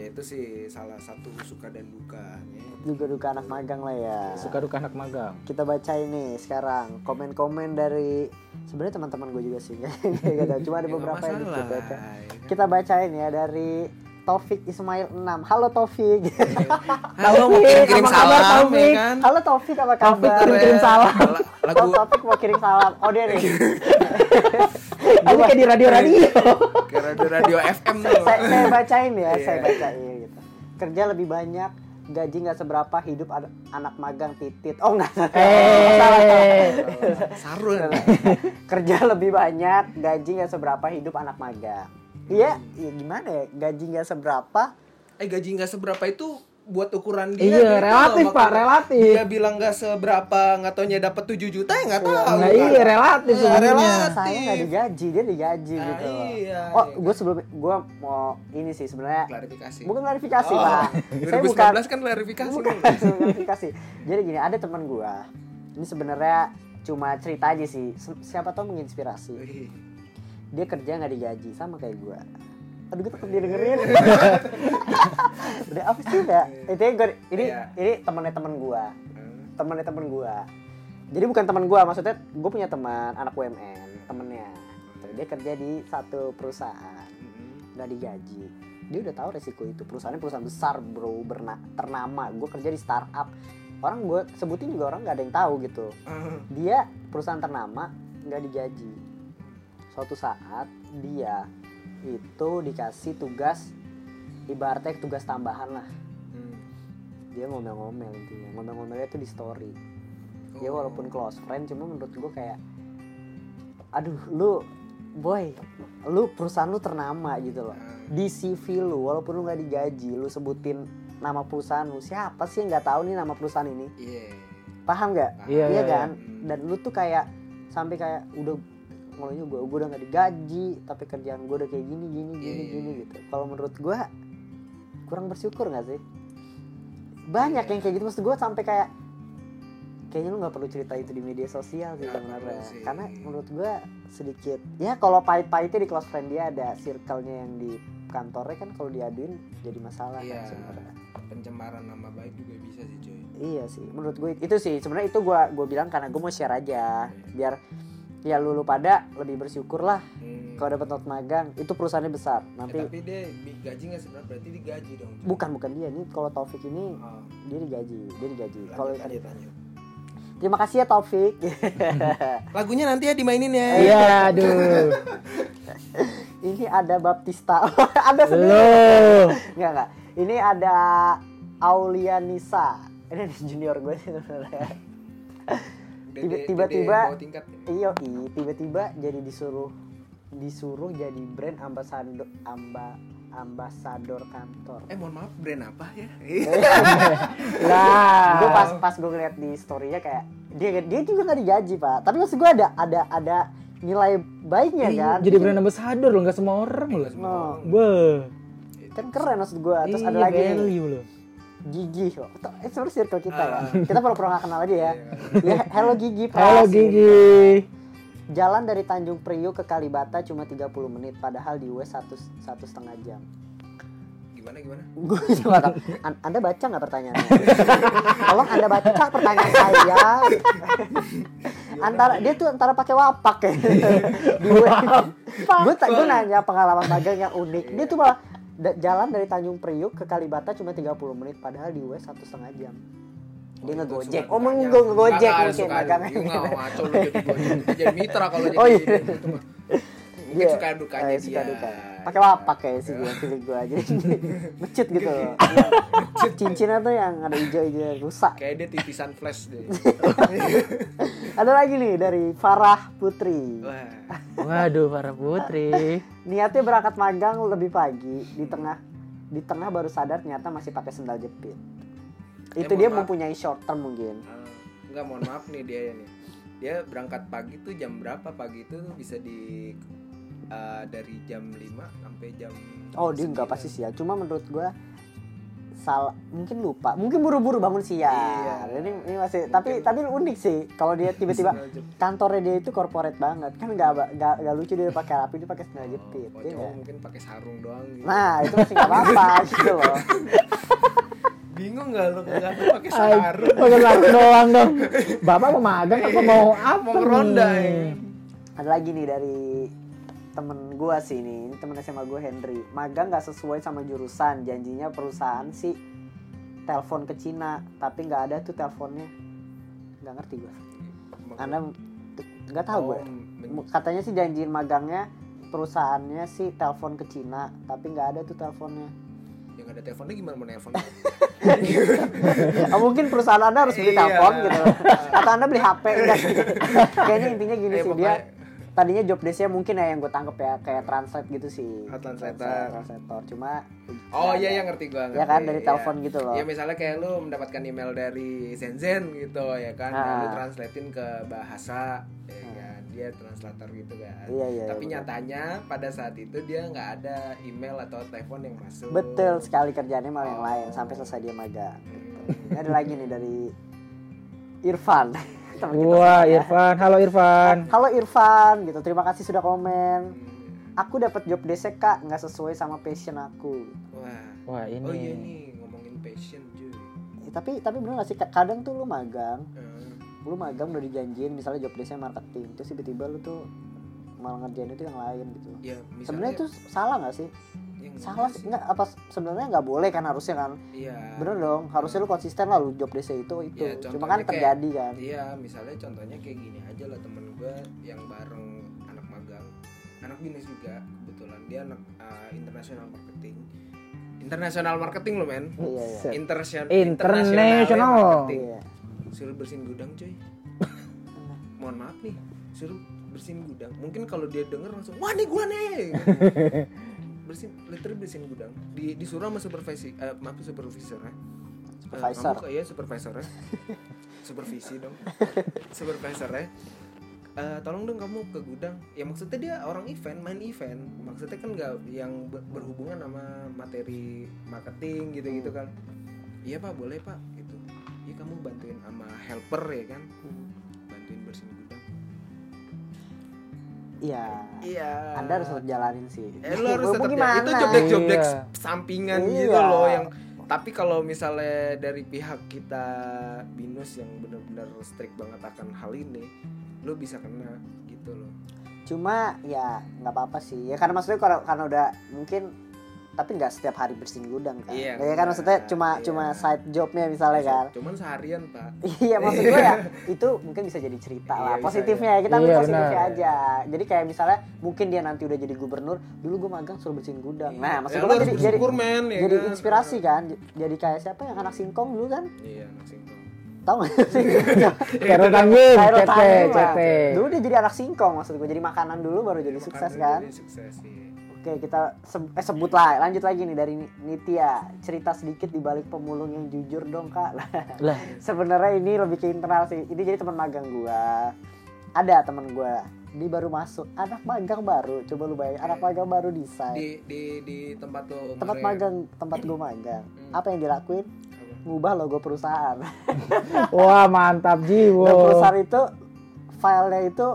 ya ya itu sih salah satu suka dan duka ya. juga duka anak magang lah ya Suka duka anak magang. kita baca ini sekarang komen-komen dari sebenarnya teman-teman gue juga sih tahu, cuma ada Ya, beberapa yang ya. ya kan? kita bacain ya dari Taufik Ismail 6 Halo Taufik Halo mau kirim-kirim kabar, salam Taufik? ya kan Halo Taufik apa kabar Taufik kirim-kirim salam. La- lagu Oh, Taufik mau kirim salam Oh dia nih Ini kayak di radio-radio. kayak radio radio FM tuh saya, saya bacain ya, Iya. saya bacain gitu. Kerja lebih banyak, gaji nggak seberapa, hidup ad- anak magang titit. Oh nggak salah. Eh. sarun Kerja lebih banyak, gaji nggak seberapa, hidup anak magang. Iya, iya gimana ya? Gaji nggak seberapa, eh gaji nggak seberapa itu buat ukuran dia Iya, loh. relatif, Pak, Makanya relatif. dia bilang nggak seberapa nggak taunya dapat 7 juta ya nggak tahu Nah, kan? iya relatif Iya, sebenarnya. relatif. saya nggak digaji, dia digaji Ah, gitu. iya, oh, iya. gue sebelum gue mau ini sih sebenarnya klarifikasi bukan klarifikasi Oh, pak. Saya 2019 bukan kan klarifikasi bukan klarifikasi. Jadi gini, ada teman gue. Ini sebenarnya cuma cerita aja sih. Si- Siapa tahu menginspirasi. Dia kerja nggak digaji sama kayak gue aduh gue takut didengerin udah apa sih ya itu gue ini Iya. ini temennya temen gue hmm. temennya temen gue jadi bukan teman gue maksudnya gue punya teman anak UMN temennya. Dia kerja di satu perusahaan. Hmm. nggak digaji. Dia udah tahu resiko itu. Perusahaannya perusahaan besar bro. Berna ternama. Gue kerja di startup. Orang gue sebutin juga orang nggak ada yang tahu gitu. Ah, dia perusahaan ternama nggak digaji. Suatu saat dia itu dikasih tugas ibaratnya tugas tambahan lah. Hmm. dia ngomel-ngomel intinya. Ngomel-ngomelnya itu di story. Dia Oh. walaupun close friend cuma menurut gue kayak aduh lu boy lu perusahaan lu ternama gitu loh. Ah, di CV lu walaupun lu nggak digaji lu sebutin nama perusahaan lu. Siapa sih yang nggak tahu nih nama perusahaan ini? Iya. Paham nggak. Iya, iya, kan? Iya. dan lu tuh kayak sampai kayak udah ngomongnya gue gue udah nggak digaji tapi kerjaan gue udah kayak gini gini gini Iya, iya, gini iya. gitu kalau menurut gue kurang bersyukur nggak sih banyak Iya. yang kayak gitu maksud gue sampai kayak kayaknya lu nggak perlu cerita itu di media sosial sih sebenarnya sih. karena menurut gue sedikit ya kalau pahit-pahitnya di close friend dia ada circle-nya yang di kantornya kan kalau diaduin jadi masalah Iya. kan sebenarnya pencemaran nama baik juga bisa sih cuy Iya sih, menurut gue itu sih sebenarnya itu gue gue bilang karena gue mau share aja biar ya lu, lu pada lebih bersyukur lah Hmm. kalau dapat not magang. Itu perusahaannya besar. Eh, nanti tapi dia gaji nggak seberapa berarti digaji dong bukan bukan dia. Nih kalau Taufik ini Oh, dia digaji dia digaji. Kalau lanjut, lanjut. terima kasih ya Taufik. Lagunya nanti ya dimainin ya. Iya, aduh. ini ada Baptista. Ada sendiri. Lo. nggak nggak. Ini ada Aulia Nisa. Ini ada junior gue sih sebenarnya tiba-tiba- tingkat Iya, i, tiba-tiba jadi disuruh disuruh jadi brand ambasador amba ambasador kantor. eh mohon maaf brand apa ya Lah. gue pas pas gue ngeliat di storynya kayak dia dia juga nggak digaji pak. Tapi maksud gue ada ada ada nilai baiknya Iya, kan. Jadi brand ambassador lo nggak semua orang lo. No, Beuh. kan keren maksud gue. Terus ada Iya, lagi value lo. Gigi. Oh, itu itu sebenarnya circle kita ya. Kita pura-pura nggak kenal aja ya. ya hello Gigi. Halo Pras. Gigi. Jalan dari Tanjung Priuk ke Kalibata cuma 30 menit, padahal di US satu satu setengah jam. gimana gimana Gue tahu. An- Anda baca nggak pertanyaannya? Tolong Anda baca pertanyaan saya. antara dia tuh antara pakai wapak ya. gue tak gue nanya pengalaman magang yang unik. Dia tuh malah da- jalan dari Tanjung Priuk ke Kalibata cuma 30 menit padahal di US satu setengah jam. Dia itu ngegojek. Oh, menggo ngegojek mungkin dukanya. Nggak, ngaco lu jadi gojek jadi mitra kalau jadi Oh, iya. gitu mah. mungkin Dia- suka dukanya eh, suka duka. Pakai wapak kayak sih gue pilih gue jadi ngecut gitu. Cincinnya tuh yang ada hijau-hijau rusak. kayak dia tipisan flash deh Ada lagi nih dari Farah Putri. Waduh, para putri. Niatnya berangkat magang lebih pagi, di tengah di tengah baru sadar ternyata masih pakai sendal jepit. Eh, Itu mohon dia maaf. mempunyai short term mungkin. Ah, nggak mohon maaf nih dia nih dia berangkat pagi tuh jam berapa pagi itu tuh bisa di ah, dari jam 5 sampai jam Oh dia nggak 9. pasti sih ya. Cuma menurut gua salah mungkin lupa mungkin buru-buru bangun siang Iya. ini, ini masih tapi tapi unik sih kalau dia tiba-tiba kantornya dia itu corporate banget kan nggak nggak nggak lucu dia pakai rapi dia pakai sandal jepit Oh, iya cowok nggak? mungkin pakai sarung doang gitu. nah itu masih nggak apa-apa gitu loh Bingung nggak lu nggak pakai sarung? Pakai sarung doang dong. Bapak mau magang apa mau apa? Mau nih? ya. ada lagi nih dari temen gua sih ini ini temen SMA gue Henry magang nggak sesuai sama jurusan janjinya perusahaan sih telepon ke Cina tapi nggak ada tuh teleponnya. Nggak ngerti gua. Anda nggak tahu gue Oh, katanya sih janjiin magangnya perusahaannya sih telepon ke Cina tapi nggak ada tuh teleponnya. Yang ada teleponnya gimana mau nelpon? Ah, mungkin perusahaan anda harus beli Iya. telepon gitu. Atau anda beli HP enggak kayaknya intinya gini Eh, sih pokoknya- dia tadinya job desk-nya mungkin ya yang gue tangkep ya kayak translate gitu sih Oh, translator. Translator cuma Oh iya yang ngerti gua. Ya kan, dari telepon gitu loh. Ya misalnya kayak lu mendapatkan email dari Zenzen gitu ya kan, nah, lu Ah. translatein ke bahasa ya kan, dia translator gitu kan. Iya, iya, Tapi iya, nyatanya pada saat itu dia nggak ada email atau telepon yang masuk. betul sekali kerjaannya malah yang Oh. lain sampai selesai dia magang Hmm. ini ada lagi nih dari Irfan Teman kita Wah, ya. Irfan. Halo Irfan. Halo Irfan gitu terima kasih sudah komen aku dapat job desk kak nggak sesuai sama passion aku Wah. Wah, ini. Oh iya nih ngomongin passion cuy. Ya, tapi tapi bener gak sih Ka- kadang tuh lu magang Hmm. lu magang udah dijanjiin misalnya job desknya marketing terus tiba-tiba lu tuh malah ngerjain itu yang lain gitu Ya misalnya sebenarnya itu salah nggak sih salah sih nggak apa sebenarnya nggak boleh kan harusnya kan Iya. bener dong harusnya lu konsisten lah lu job desknya itu itu Ya, cuma kan kayak- terjadi kan Iya, misalnya contohnya kayak gini aja lah temen gue yang bareng anak magang, anak bisnis juga kebetulan dia anak uh, international marketing, international marketing loh men, iya iya Set. international International. marketing. iya Suruh bersihin gudang cuy. Mohon maaf nih, suruh bersihin gudang. Mungkin kalau dia denger langsung, wah nih gua nih. bersihin, literally bersihin gudang. Di, disuruh sama supervisi, eh, maaf supervisor ya. Supervisor. kamu kayak supervisor ya. Supervisi dong. supervisor ya. Eh, tolong dong kamu ke gudang. Ya maksudnya dia orang event, main event. Maksudnya kan nggak yang ber- berhubungan sama materi marketing gitu-gitu kan. Iya pak, boleh pak. Gitu. Iya kamu bantuin sama helper ya kan. Bantuin iya Iya. anda harus tetap jalanin sih Eh, lu harus tetap gimana itu job desk job desk Iya. sampingan Iya. gitu loh yang tapi kalau misalnya dari pihak kita binus yang benar-benar strict banget akan hal ini lu bisa kena gitu loh cuma ya nggak apa-apa sih ya karena maksudnya kalau karena udah mungkin tapi nggak setiap hari bersihin gudang kan Iya, ya kan maksudnya cuma Iya. cuma side jobnya misalnya kan cuman seharian pak iya maksud gue ya itu mungkin bisa jadi cerita Iya, lah positifnya ya kita ambil Iya, positifnya benar. aja jadi kayak misalnya mungkin dia nanti udah jadi gubernur dulu gue magang suruh bersihin gudang Iya. nah maksud Ya, gue kan jadi jadi men, ya jadi kan? inspirasi kan jadi kayak siapa yang anak singkong dulu kan iya anak singkong tau gak sih Kero Tanjung, CT. CT. dulu dia jadi anak singkong maksud gue jadi makanan dulu baru jadi sukses kan jadi sukses iya. Oke kita se- eh, sebut lah. Lanjut lagi nih dari Nitya. Cerita sedikit di balik pemulung yang jujur dong kak. Lah, sebenarnya ini lebih ke internal sih. Ini jadi teman magang gua. Ada teman gua. Dia baru masuk. Anak magang baru. Coba lu bayangin anak magang baru desain. Di di di tempat tuh tempat umurnya- magang tempat gua magang. Hmm. apa yang dilakuin? Ngubah logo perusahaan. Wah mantap jiwo. dan perusahaan itu filenya itu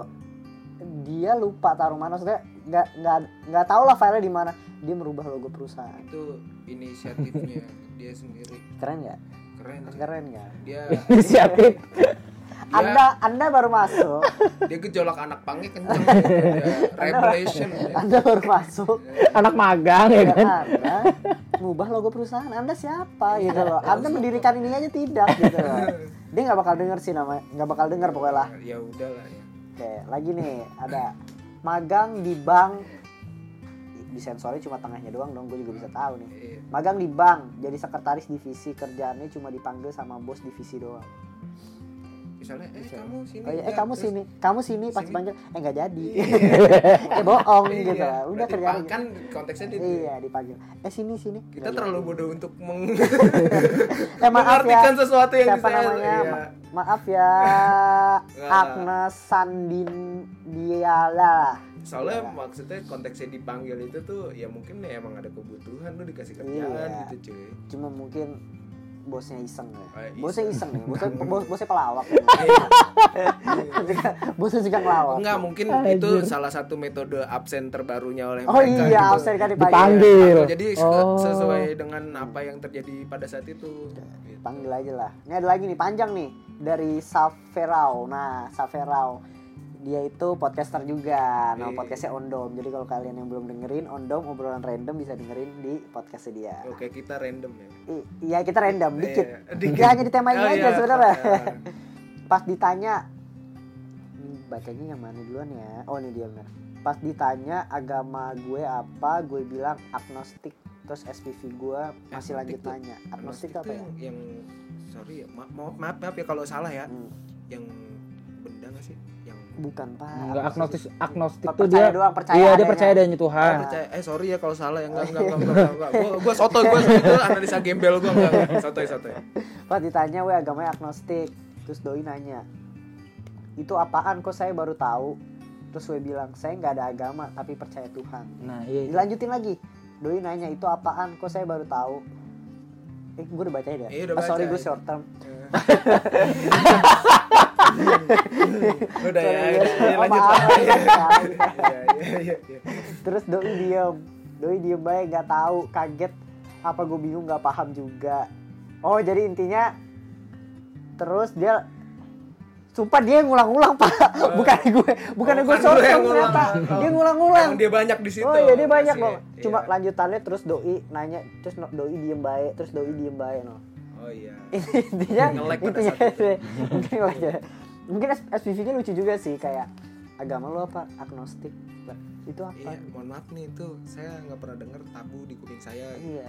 dia lupa taruh mana. Maksudnya nggak nggak nggak tahu lah filenya di mana. Dia merubah logo perusahaan. Itu inisiatifnya dia sendiri. Keren nggak? Keren keren nggak? Dia Inisiatif. Dia- anda anda baru masuk. Dia gejolak anak pangnya kenceng dia revelation. Anda baru masuk. Anak magang ya kan. anda ngubah logo perusahaan. Anda siapa gitu loh. Anda mendirikan ini aja tidak gitu loh. Dia nggak bakal denger sih namanya nggak bakal denger pokoknya lah. Ya udahlah ya. Oke lagi nih ada magang di bank. Di sensornya cuma tengahnya doang dong gue juga bisa tahu nih. Iya. magang di bank jadi sekretaris divisi kerjaannya cuma dipanggil sama bos divisi doang misalnya eh Bisa. kamu sini oh iya, eh enggak, kamu terus- sini kamu sini pas panggil eh nggak jadi Iya. eh bohong Iya, gitu lah udah kerjaan kan konteksnya di iya dipanggil eh sini sini kita Nggak terlalu bodoh untuk meng eh maaf ya mengartikan sesuatu yang siapa namanya iya. Ma- maaf ya Nggak. Agnes Sandin Diala soalnya Iya. maksudnya konteksnya dipanggil itu tuh ya mungkin ya emang ada kebutuhan lu dikasih kerjaan Iya. gitu cuy cuma mungkin bosnya iseng ya iseng. bosnya iseng nih bosnya bos, bosnya pelawak ya. bosnya suka ngelawak Enggak, mungkin itu salah satu metode absen terbarunya oleh oh mereka iya gitu. absen kan dipanggil Dipanggil. Jadi Oh. sesuai dengan apa yang terjadi pada saat itu. Gitu. panggil aja lah ini ada lagi nih panjang nih dari Saferau nah Saferau dia itu podcaster juga nama Iya. podcastnya Ondom jadi kalau kalian yang belum dengerin Ondom obrolan random bisa dengerin di podcastnya dia Oke, kita random ya. I- iya kita random dikit Iya, dikit. Nggak hanya ditemain Oh, aja iya, sebenarnya iya. pas ditanya ini bacanya yang mana duluan ya oh ini dia benar pas ditanya agama gue apa gue bilang agnostik terus SPV gue masih Agnostik lanjut tuh- nanya agnostik Agnostik apa ya yang, yang sorry ya, ma- maaf, maaf ya kalau salah ya. Hmm, Yang benda nggak sih? Bukan pak. Enggak agnostik agnostik tuh dia doang, percaya iya dia percaya adanya Tuhan. Ah, percaya. Eh sorry ya kalau salah ya. Enggak enggak enggak enggak, enggak, enggak. Gua gua soto gua itu analisa gembel gua enggak enggak. sotoy sotoy. pas ditanya we agamanya agnostik. Terus doi nanya itu apaan? Kok saya baru tahu? Terus gue bilang saya nggak ada agama tapi percaya Tuhan. Nah, iya. itu. dilanjutin lagi. Doi nanya itu apaan? Kok saya baru tahu? Eh gue udah baca ya? Iya, udah Ah, sorry baca. gue short term Udah ya, ya. ya, Oh, lanjut maaf, lah. terus doi diem doi diem baik nggak tahu kaget apa gue bingung nggak paham juga oh jadi intinya terus dia sumpah dia yang ngulang-ngulang pak bukan gue bukan Oh, gue ngulang. ternyata Oh. dia ngulang-ngulang Emang dia banyak di situ. oh iya dia banyak kok cuma iya. lanjutannya terus doi nanya terus doi diem baik terus doi diem baik no Oh iya. intinya intinya mungkin nge-lag ya. Mungkin SPV-nya lucu juga sih kayak agama lo apa agnostik itu apa Iya, mohon maaf nih itu saya nggak pernah dengar tabu di kuping saya. Iya.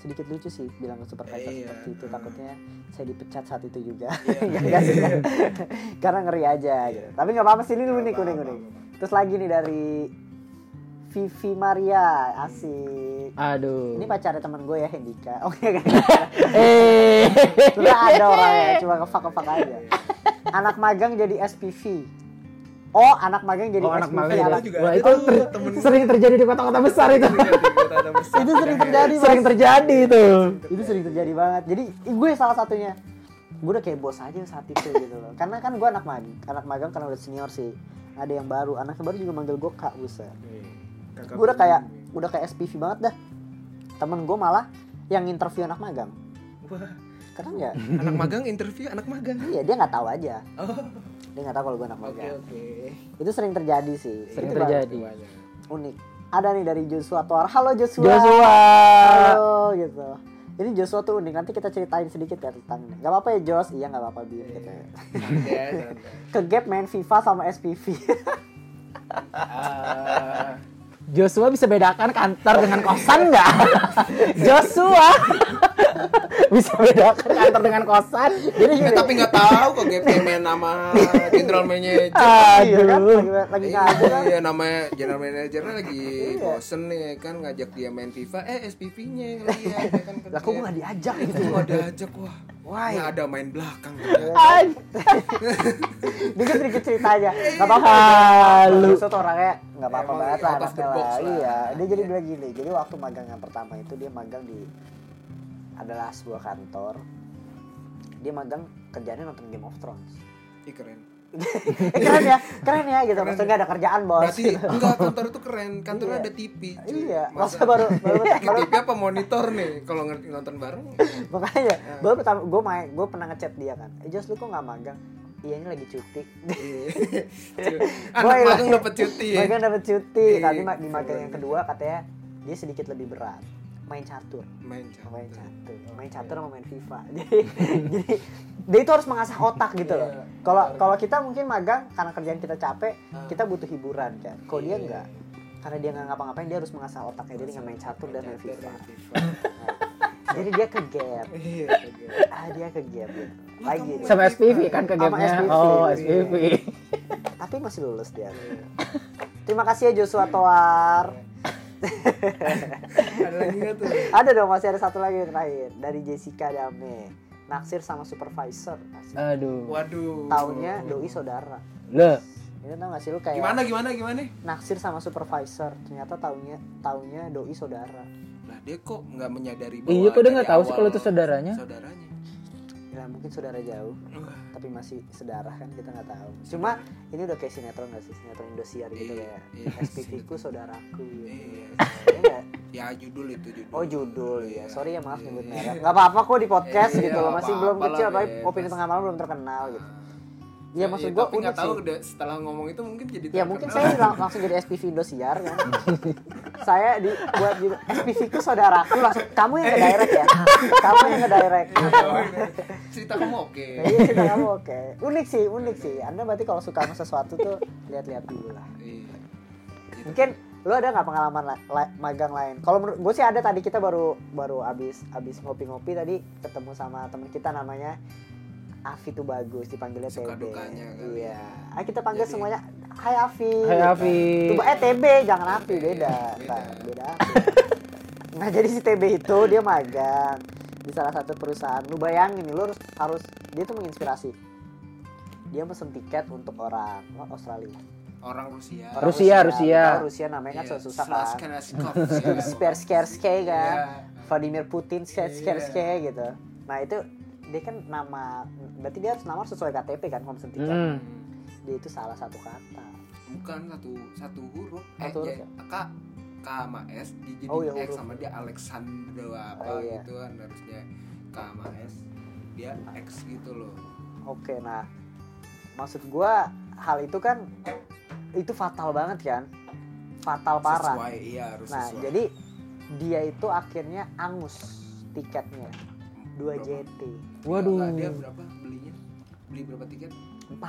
Sedikit lucu sih bilang ke supervisor Iya. seperti itu. Takutnya saya dipecat saat itu juga. Iya. Sih, nggak. Karena ngeri aja gitu. Tapi nggak apa-apa sih ini unik apa-apa, unik. apa-apa. Terus lagi nih dari Vivi Maria asik. Aduh. Ini pacarnya teman gue ya Hendika. Oke kan. eh. Sudah ada orangnya cuma ngefak-ngefak aja. Anak magang jadi SPV. Oh, anak magang jadi Oh, anak SPV. magang. anak- juga. Wah, itu ter- temen sering terjadi di kota-kota besar itu. Itu sering terjadi, sering Mas. terjadi itu. itu sering terjadi banget. Jadi gue salah satunya. Gue udah kayak bos aja saat itu gitu loh. Karena kan gue anak magang anak magang karena udah senior sih. Ada yang baru. Anak yang baru juga manggil gue kak buset. Gue udah kayak udah kayak SPV banget dah. Temen gue malah yang interview anak magang. Wah, keren ya? Anak magang interview anak magang. iya dia nggak tahu aja. Oh, dia nggak tahu kalau gue anak oke magang. oke. itu sering terjadi sih. Sering Itu terjadi. Banyak. unik. Ada nih dari Joshua Toar halo Joshua. Joshua. halo gitu. Ini Joshua tuh unik. Nanti kita ceritain sedikit ya tentang ini. Gak apa-apa ya Jos iya nggak apa-apa bir gitu. Ya. Santai ya, santai. ke gap main FIFA sama SPV Ah, Joshua bisa bedakan kantor dengan kosan nggak? Joshua bisa bedakan kantor dengan kosan. jadi gini tapi nggak tahu kok GPM nama general manager. iya kan Aduh. lagi, lagi ngadu kan Iya namanya general manajernya lagi bosen nih kan ngajak dia main FIFA eh SPV-nya lihat ya kan lah kok nggak diajak gitu Itu nggak diajak wah. Wah, Nggak ada main belakang. ternyata. Ay, dikit dikit cerita aja nggak apa-apa. Joshua tuh orangnya nggak apa-apa banget lah out lah lah. iya dia jadi bilang gini jadi waktu magang yang pertama itu dia magang di adalah sebuah kantor dia magang kerjanya nonton Game of Thrones Ih keren. Eh, keren ya keren ya gitu maksudnya nggak ada kerjaan bos Berarti enggak kantor itu keren. Kantornya Iya. ada TV. cuy. Iya, Masa masa baru baru baru TV apa monitor nih kalau nge- nonton bareng? makanya baru pertama gue main gue pernah ngechat dia kan eh Jos lu kok nggak magang iya ini lagi cuti Iya. Anak magang dapat cuti ya. magang dapet cuti Iya, tadi ma- di magang yang kedua katanya dia sedikit lebih berat main catur Main main catur. catur main catur sama main FIFA jadi jadi dia itu harus mengasah otak gitu loh Iya. kalau kalau kita mungkin magang karena kerjaan kita capek Ah. kita butuh hiburan kan kalau dia Iya. enggak karena dia nggak ngapa-ngapain dia harus mengasah otaknya dia dengan main catur dan main Catur FIFA jadi dia ke gap Iya. ah dia ke gap gitu lagi nih. sama SPV kan ke. SPV. Oh, SPV. tapi masih lulus dia terima kasih ya Joshua Toar Ada lagi nggak tuh? ada dong masih ada satu lagi yang terakhir dari Jessica Dame naksir sama supervisor Asik. Aduh. Waduh. taunya doi saudara Le. Ini tau gak sih lu kayak Gimana gimana gimana? naksir sama supervisor, ternyata taunya taunya doi saudara. Lah dia kok nggak menyadari Iya, kok dia nggak tahu sih kalau itu saudaranya? Saudaranya. Ya mungkin saudara jauh, Wah, tapi masih sedarah kan kita nggak tahu. Cuma ini udah kayak sinetron gak sih? Sinetron Indosiar gitu Iya, kayak iya. SPV ku saudaraku gitu. Iya. Nggak? Ya judul itu judul. Oh judul ya, sorry ya maaf nyebut merek. Gak apa-apa kok di podcast gitu loh, nggak masih belum kecil, tapi opini tengah malam belum terkenal gitu. Ah. Iya maksud gua tapi nggak unik tahu sih. udah setelah ngomong itu mungkin jadi Ya mungkin terkenal. saya lang- langsung jadi SPV Indosiar kan. saya di buat gitu SPV ku saudaraku langsung kamu yang ke direct ya. kamu yang ke direct. Cerita kamu oke. Nah, iya cerita kamu oke. Unik sih, unik sih. Anda berarti kalau suka sama sesuatu tuh lihat-lihat dulu lah. Iya. Mungkin lu ada nggak pengalaman la- la- magang lain? Kalau menurut gue sih ada tadi kita baru baru abis abis ngopi-ngopi tadi ketemu sama teman kita namanya Afi tuh bagus dipanggilnya Suka TB. dukanya kali Iya. ya. Ayo kita panggil Jadi- semuanya Hai Afi. Hai gitu. Afi. Tuh, eh TB jangan Afi beda. Beda. Beda Afi. nah jadi si TB itu dia magang di salah satu perusahaan. Lu bayangin nih, lu harus harus dia tuh menginspirasi. Dia pesen tiket untuk orang oh, Australia. Orang Rusia. Orang Rusia, Rusia. Tahu Rusia namanya kan Iya, susah Slash kan. Kalashnikov. Sperskersky kan. Iya. Vladimir Putin Sperskersky Iya. gitu. Nah itu dia kan nama berarti dia harus nama sesuai KTP kan kalau pesen tiket. Hmm. Dia itu salah satu kata. Bukan satu satu huruf. Satu huruf ya, ya? K K sama S jadi Oh, iya, X huruf. sama dia Alexandro apa Oh, iya. gitu kan harusnya K sama S dia X gitu loh. Oke, nah maksud gua hal itu kan itu fatal banget kan, fatal parah. Sesuai iya harus Nah sesuai. jadi dia itu akhirnya angus tiketnya 2 Berapa? JT Waduh. Enggak, dia berapa belinya? Beli berapa tiket? 4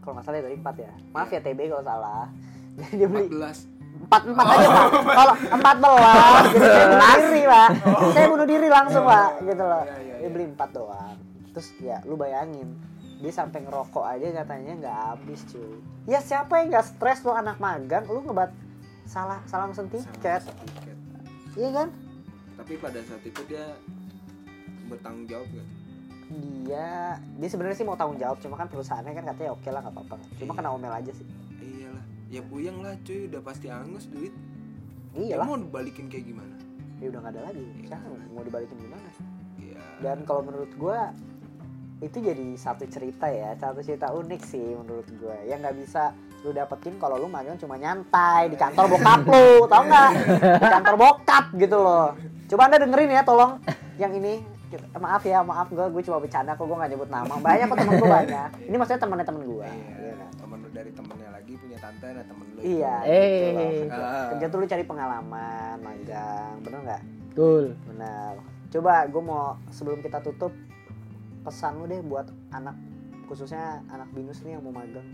kalau nggak salah ya tadi 4 ya maaf Iya. ya TB kalau salah jadi dia beli 14. Empat empat aja pak. Kalau empat belas jadi saya bunuh diri pak. Saya bunuh diri langsung pak gitu loh. Oh. Iya, iya, dia iya. beli empat doang. Terus ya lu bayangin dia sampai ngerokok aja katanya nggak habis cuy. Ya siapa yang nggak stres lu anak magang lu ngebat salah salah mesen tiket. iya kan? Tapi pada saat itu dia bertanggung jawab gak? dia dia sebenarnya sih mau tanggung jawab cuma kan perusahaannya kan katanya oke lah nggak apa-apa. Cuma kena omel aja sih ya puyeng lah cuy, udah pasti angus duit. iya Ya lah. mau dibalikin kayak gimana? ya udah nggak ada lagi. Sekarang mau dibalikin gimana? Iya. dan kalau menurut gua itu jadi satu cerita ya satu cerita unik sih menurut gua. Yang nggak bisa lu dapetin kalau lu magang cuma nyantai di kantor bokap lu tau nggak? Di kantor bokap gitu loh. Coba anda dengerin ya tolong. Yang ini maaf ya maaf gue gue cuma bercanda kok gue nggak nyebut nama. Banyak kok temen gue banyak. Ini maksudnya temennya temen gue dari temennya lagi punya tante nah temen lu iya Eh. gitu loh. kerja, Ah. kerja tuh lu cari pengalaman magang bener nggak Betul. Benar. Coba gue mau sebelum kita tutup pesan lu deh buat anak khususnya anak binus nih yang mau magang.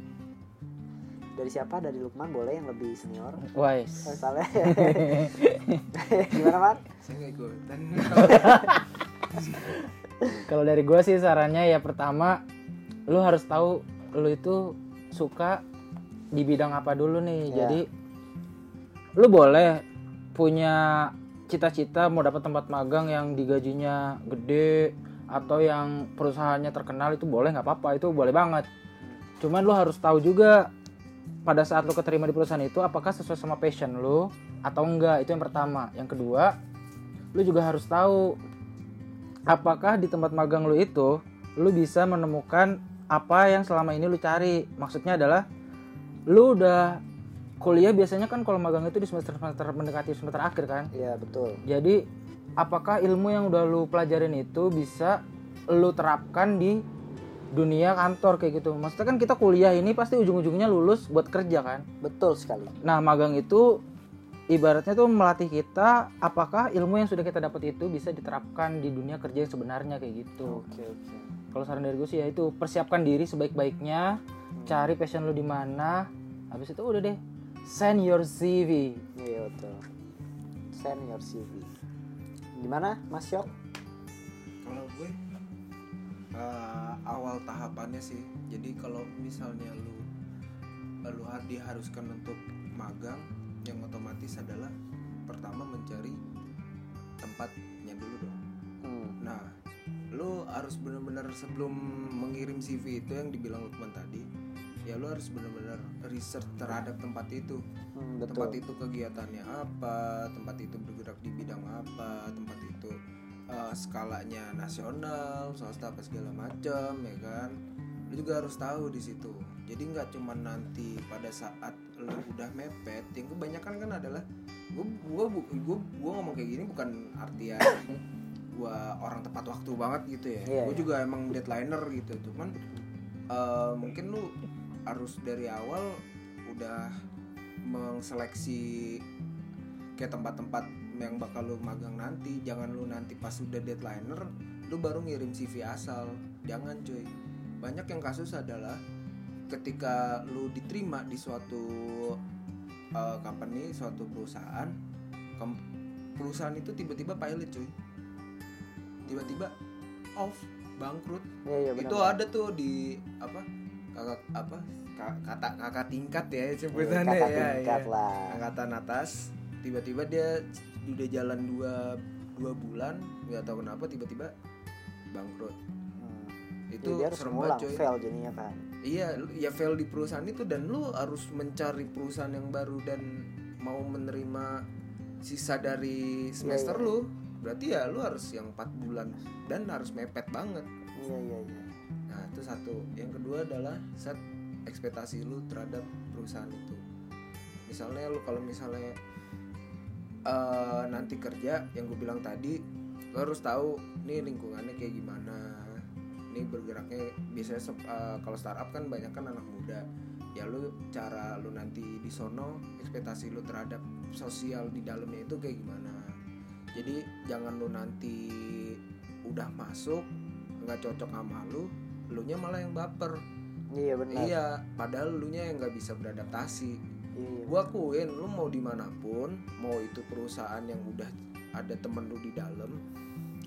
Dari siapa? Dari Lukman boleh yang lebih senior. Wise. Misalnya. Gimana, Mar? Saya nggak ikutan. Kalau dari gue sih sarannya ya pertama lu harus tahu lu itu suka di bidang apa dulu nih. Ya. Jadi lu boleh punya cita-cita mau dapat tempat magang yang digajinya gede atau yang perusahaannya terkenal itu boleh nggak apa-apa itu boleh banget. Cuman lu harus tahu juga pada saat lu keterima di perusahaan itu apakah sesuai sama passion lu atau enggak itu yang pertama. Yang kedua lu juga harus tahu apakah di tempat magang lu itu lu bisa menemukan apa yang selama ini lu cari maksudnya adalah lu udah kuliah biasanya kan kalau magang itu di semester semester mendekati semester akhir kan Iya, betul. jadi apakah ilmu yang udah lu pelajarin itu bisa lu terapkan di dunia kantor kayak gitu maksudnya kan kita kuliah ini pasti ujung-ujungnya lulus buat kerja kan Betul sekali. Nah, magang itu ibaratnya tuh melatih kita apakah ilmu yang sudah kita dapat itu bisa diterapkan di dunia kerja yang sebenarnya kayak gitu. Oke, oke. Kalau saran dari gue sih ya itu persiapkan diri sebaik-baiknya, cari passion lu di mana. Habis itu udah deh send your CV. Iya, betul. Send your CV. Gimana, Mas Yok? kalau gue eh, awal tahapannya sih jadi kalau misalnya lu lu har- diharuskan untuk magang yang otomatis adalah pertama mencari tempatnya lu harus benar-benar sebelum mengirim CV itu yang dibilang Lukman tadi ya lu harus benar-benar research terhadap tempat itu. Hmm, tempat betul. itu kegiatannya apa tempat itu bergerak di bidang apa tempat itu eh, skalanya nasional swasta apa segala macam ya kan? Lu juga harus tahu di situ. Jadi nggak cuma nanti pada saat lu udah mepet yang kebanyakan kan adalah bu- gua gua ngomong kayak gini bukan artian gua orang tepat waktu banget gitu ya. Iya, gua iya. juga emang deadlineer gitu cuman eh, mungkin lu harus dari awal udah mengseleksi kayak tempat-tempat yang bakal lu magang nanti. Jangan lu nanti pas udah deadlineer lu baru ngirim CV asal. Jangan cuy. Banyak yang kasus adalah ketika lu diterima di suatu uh, company suatu perusahaan perusahaan itu tiba-tiba pilot cuy tiba-tiba off bangkrut. Iya iya benar itu ada tuh di apa kakak apa ka- kata kakak tingkat ya sebutannya ya, tingkat ya. lah. Angkatan atas. Tiba-tiba dia udah jalan dua dua bulan nggak tahu kenapa tiba-tiba bangkrut. Hmm. itu harus serem banget cuy fail jadinya kan? Iya ya fail di perusahaan itu dan lu harus mencari perusahaan yang baru dan mau menerima sisa dari semester iya. lu berarti ya lu harus yang empat bulan dan harus mepet banget iya iya iya Nah itu satu. Yang kedua adalah set ekspektasi lu terhadap perusahaan itu. Misalnya lu kalau misalnya eh, nanti kerja yang gue bilang tadi, lu harus tahu nih lingkungannya kayak gimana. Nih bergeraknya biasanya eh, kalau startup kan banyak kan anak muda. Ya lu cara lu nanti di sono ekspektasi lu terhadap sosial di dalamnya itu kayak gimana. Jadi jangan lu nanti udah masuk nggak cocok sama lu lu nya malah yang baper. Iya benar. Iya padahal lu nya yang nggak bisa beradaptasi. Iya. Gua akuin lu mau di mana pun mau itu perusahaan yang udah ada temen lu di dalam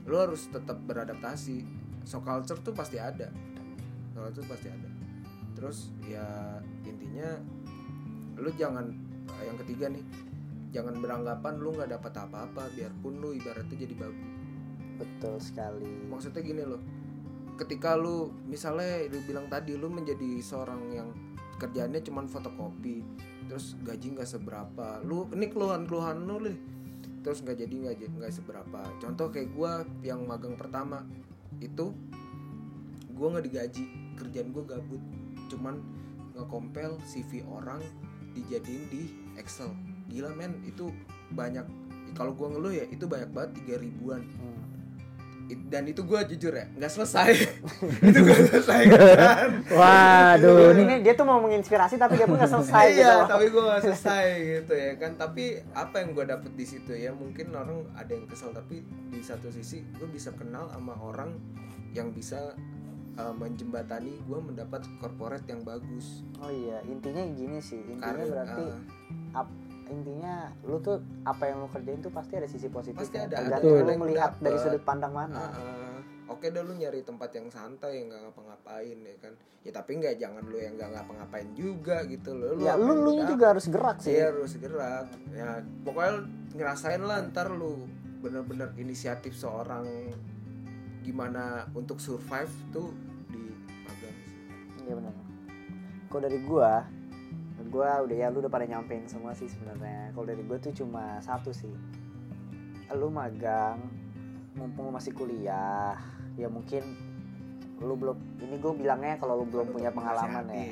lu harus tetap beradaptasi. So culture tuh pasti ada. So culture pasti ada. Terus ya intinya lu jangan yang ketiga nih jangan beranggapan lu nggak dapat apa-apa biarpun lu ibaratnya jadi babu betul sekali. Maksudnya gini loh ketika lu misalnya lu bilang tadi lu menjadi seorang yang kerjaannya cuman fotokopi terus gaji nggak seberapa lu ini keluhan keluhan lu nih terus nggak jadi nggak jadi- nggak seberapa. Contoh kayak gua yang magang pertama itu gua nggak digaji kerjaan gua gabut. Cuman ngekompel CV orang dijadiin di Excel gila men itu banyak kalau gua ngeluh ya itu banyak banget tiga ribuan. Hmm. It- dan itu gue jujur ya nggak selesai. Itu gue selesai kan? Waduh, ini ini dia tuh mau menginspirasi tapi dia pun nggak selesai gitu iya loh. tapi gue nggak selesai gitu ya kan? Tapi apa yang gue dapet di situ ya mungkin orang ada yang kesel tapi di satu sisi gue bisa kenal sama orang yang bisa uh, menjembatani gue mendapat corporate yang bagus. Oh iya intinya gini sih intinya karena berarti uh, intinya lu tuh apa yang lu kerjain tuh pasti ada sisi positif Pasti ya. ada, ada lu melihat dari sudut pandang mana. Uh, uh, oke dah lu nyari tempat yang santai yang nggak ngapa-ngapain ya kan? Ya tapi nggak jangan lu yang nggak ngapa-ngapain juga gitu loh. Ya lu lu juga harus gerak sih. Iya harus gerak. Ya pokoknya ngerasain lah ntar lu bener-bener inisiatif seorang gimana untuk survive tuh di magang sih. iya benar kalau dari gua gua udah ya lu udah pada nyampein semua sih sebenarnya kalau dari gua tuh cuma satu sih lu magang mumpung lu masih kuliah ya mungkin lu belum ini gue bilangnya kalau lu belum Lu punya pengalaman ya.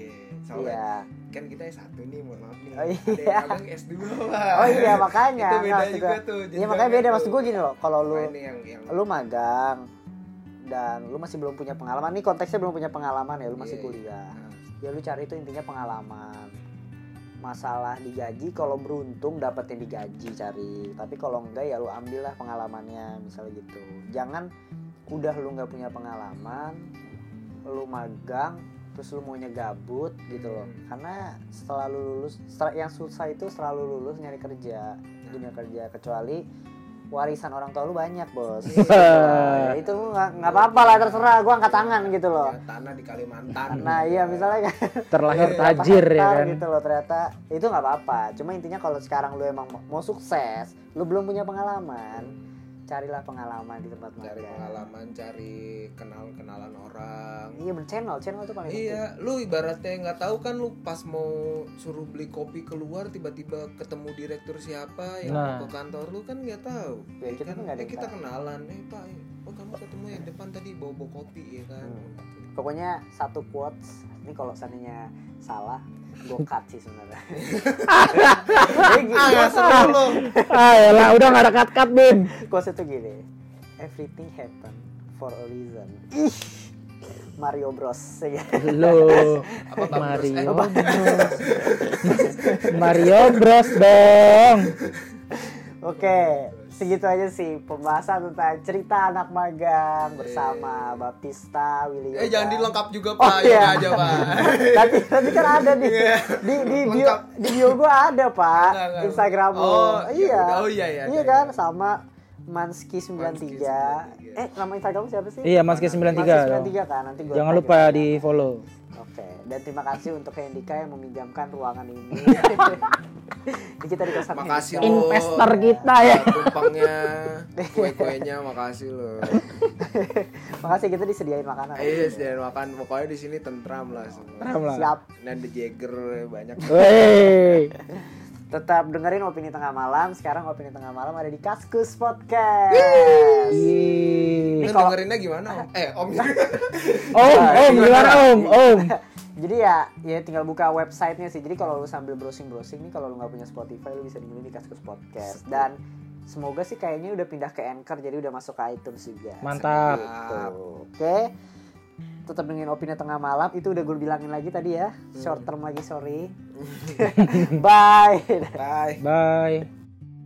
Soalnya iya kan kita S1 nih, mohon maaf nih. Oh, iya. Ada yang magang S2 lah. oh iya makanya Itu beda Nggak, juga maksud tuh. iya makanya beda maksud gue gini loh kalau lu yang yang lu magang dan lu masih belum punya pengalaman nih konteksnya belum punya pengalaman ya lu masih Iya, iya. kuliah Nah, ya lu cari itu intinya pengalaman masalah digaji kalau beruntung dapetin digaji cari. Tapi kalau enggak ya lu ambil lah pengalamannya misalnya gitu. Jangan udah lu nggak punya pengalaman lu magang terus lu maunya gabut gitu loh. Hmm. karena setelah lu lulus setelah yang susah itu setelah lu lulus nyari kerja dunia kerja. Kecuali warisan orang tua lu banyak bos. Ya, itu nggak apa-apa lah terserah. Gua angkat tangan gitu loh. Ya, tanah di Kalimantan. nah iya misalnya terlahir Iya, tajir ya kan. gitu loh ternyata. Itu nggak apa-apa. Cuma intinya kalau sekarang lu emang mau- mau sukses lu belum punya pengalaman carilah pengalaman di tempat cari magang pengalaman cari kenal kenalan orang iya bener channel channel itu paling penting. Iya, lu ibaratnya nggak tahu kan lu pas mau suruh beli kopi keluar tiba-tiba ketemu direktur siapa yang Nah. mau ke kantor lu kan nggak tahu. Ya, kita kan, eh, yang kita tahu. kenalan, eh pak, eh, oh kamu ketemu yang depan tadi bawa bawa kopi ya kan. Hmm. pokoknya satu quotes ini kalau seandainya salah gue cut sih sebenarnya. Ah, seru lu. ah ya lah udah nggak ada cut cut bin itu gini everything happen for a reason. Ih. Mario Bros ya. Lo? Mario Eh, Bros. Mario Bros dong. Oke, segitu aja sih pembahasan tentang cerita anak magang bersama Baptista Willy. Eh jangan dilengkap juga Oh, pak, iya. ya aja pak. tapi tapi kan ada di Iya. di di bio di bio gua ada pak. Instagram lu. Oh, ya iya udah. Oh, iya, iya, iya ada, kan iya. sama Manski 93 Manski 93. eh nama Instagram siapa sih iya Mas K93 Manski dong. 93 kan nanti gua jangan lupa ya. di follow dan terima kasih untuk Hendika yang meminjamkan ruangan ini. Ini kita di kosan Makasih lo. Investor kita ya. Tumpangnya, kue-kuenya makasih lo. Makasih kita disediain makanan. Eh, jangan makan. Pokoknya di sini tentram lah semua. Tentram lah. Siap. Nanti Jagger banyak. Wey. Tetap dengerin opini tengah malam. Sekarang opini tengah malam ada di Kaskus Podcast. Ih. Lu kalau- dengerinnya gimana? Om? Eh, Om. Om, om gimana om, om? Jadi ya, ya tinggal buka websitenya sih. Jadi kalau lu sambil browsing-browsing nih, kalau lu nggak punya Spotify, lu bisa dengerin di Kaskus Podcast. Dan semoga sih kayaknya udah pindah ke Anchor, jadi udah masuk ke iTunes juga. Mantap. Gitu. Oke. Tetap dengerin opini tengah malam. Itu udah gue bilangin lagi tadi ya. Short term lagi, sorry. Bye. Bye. Bye.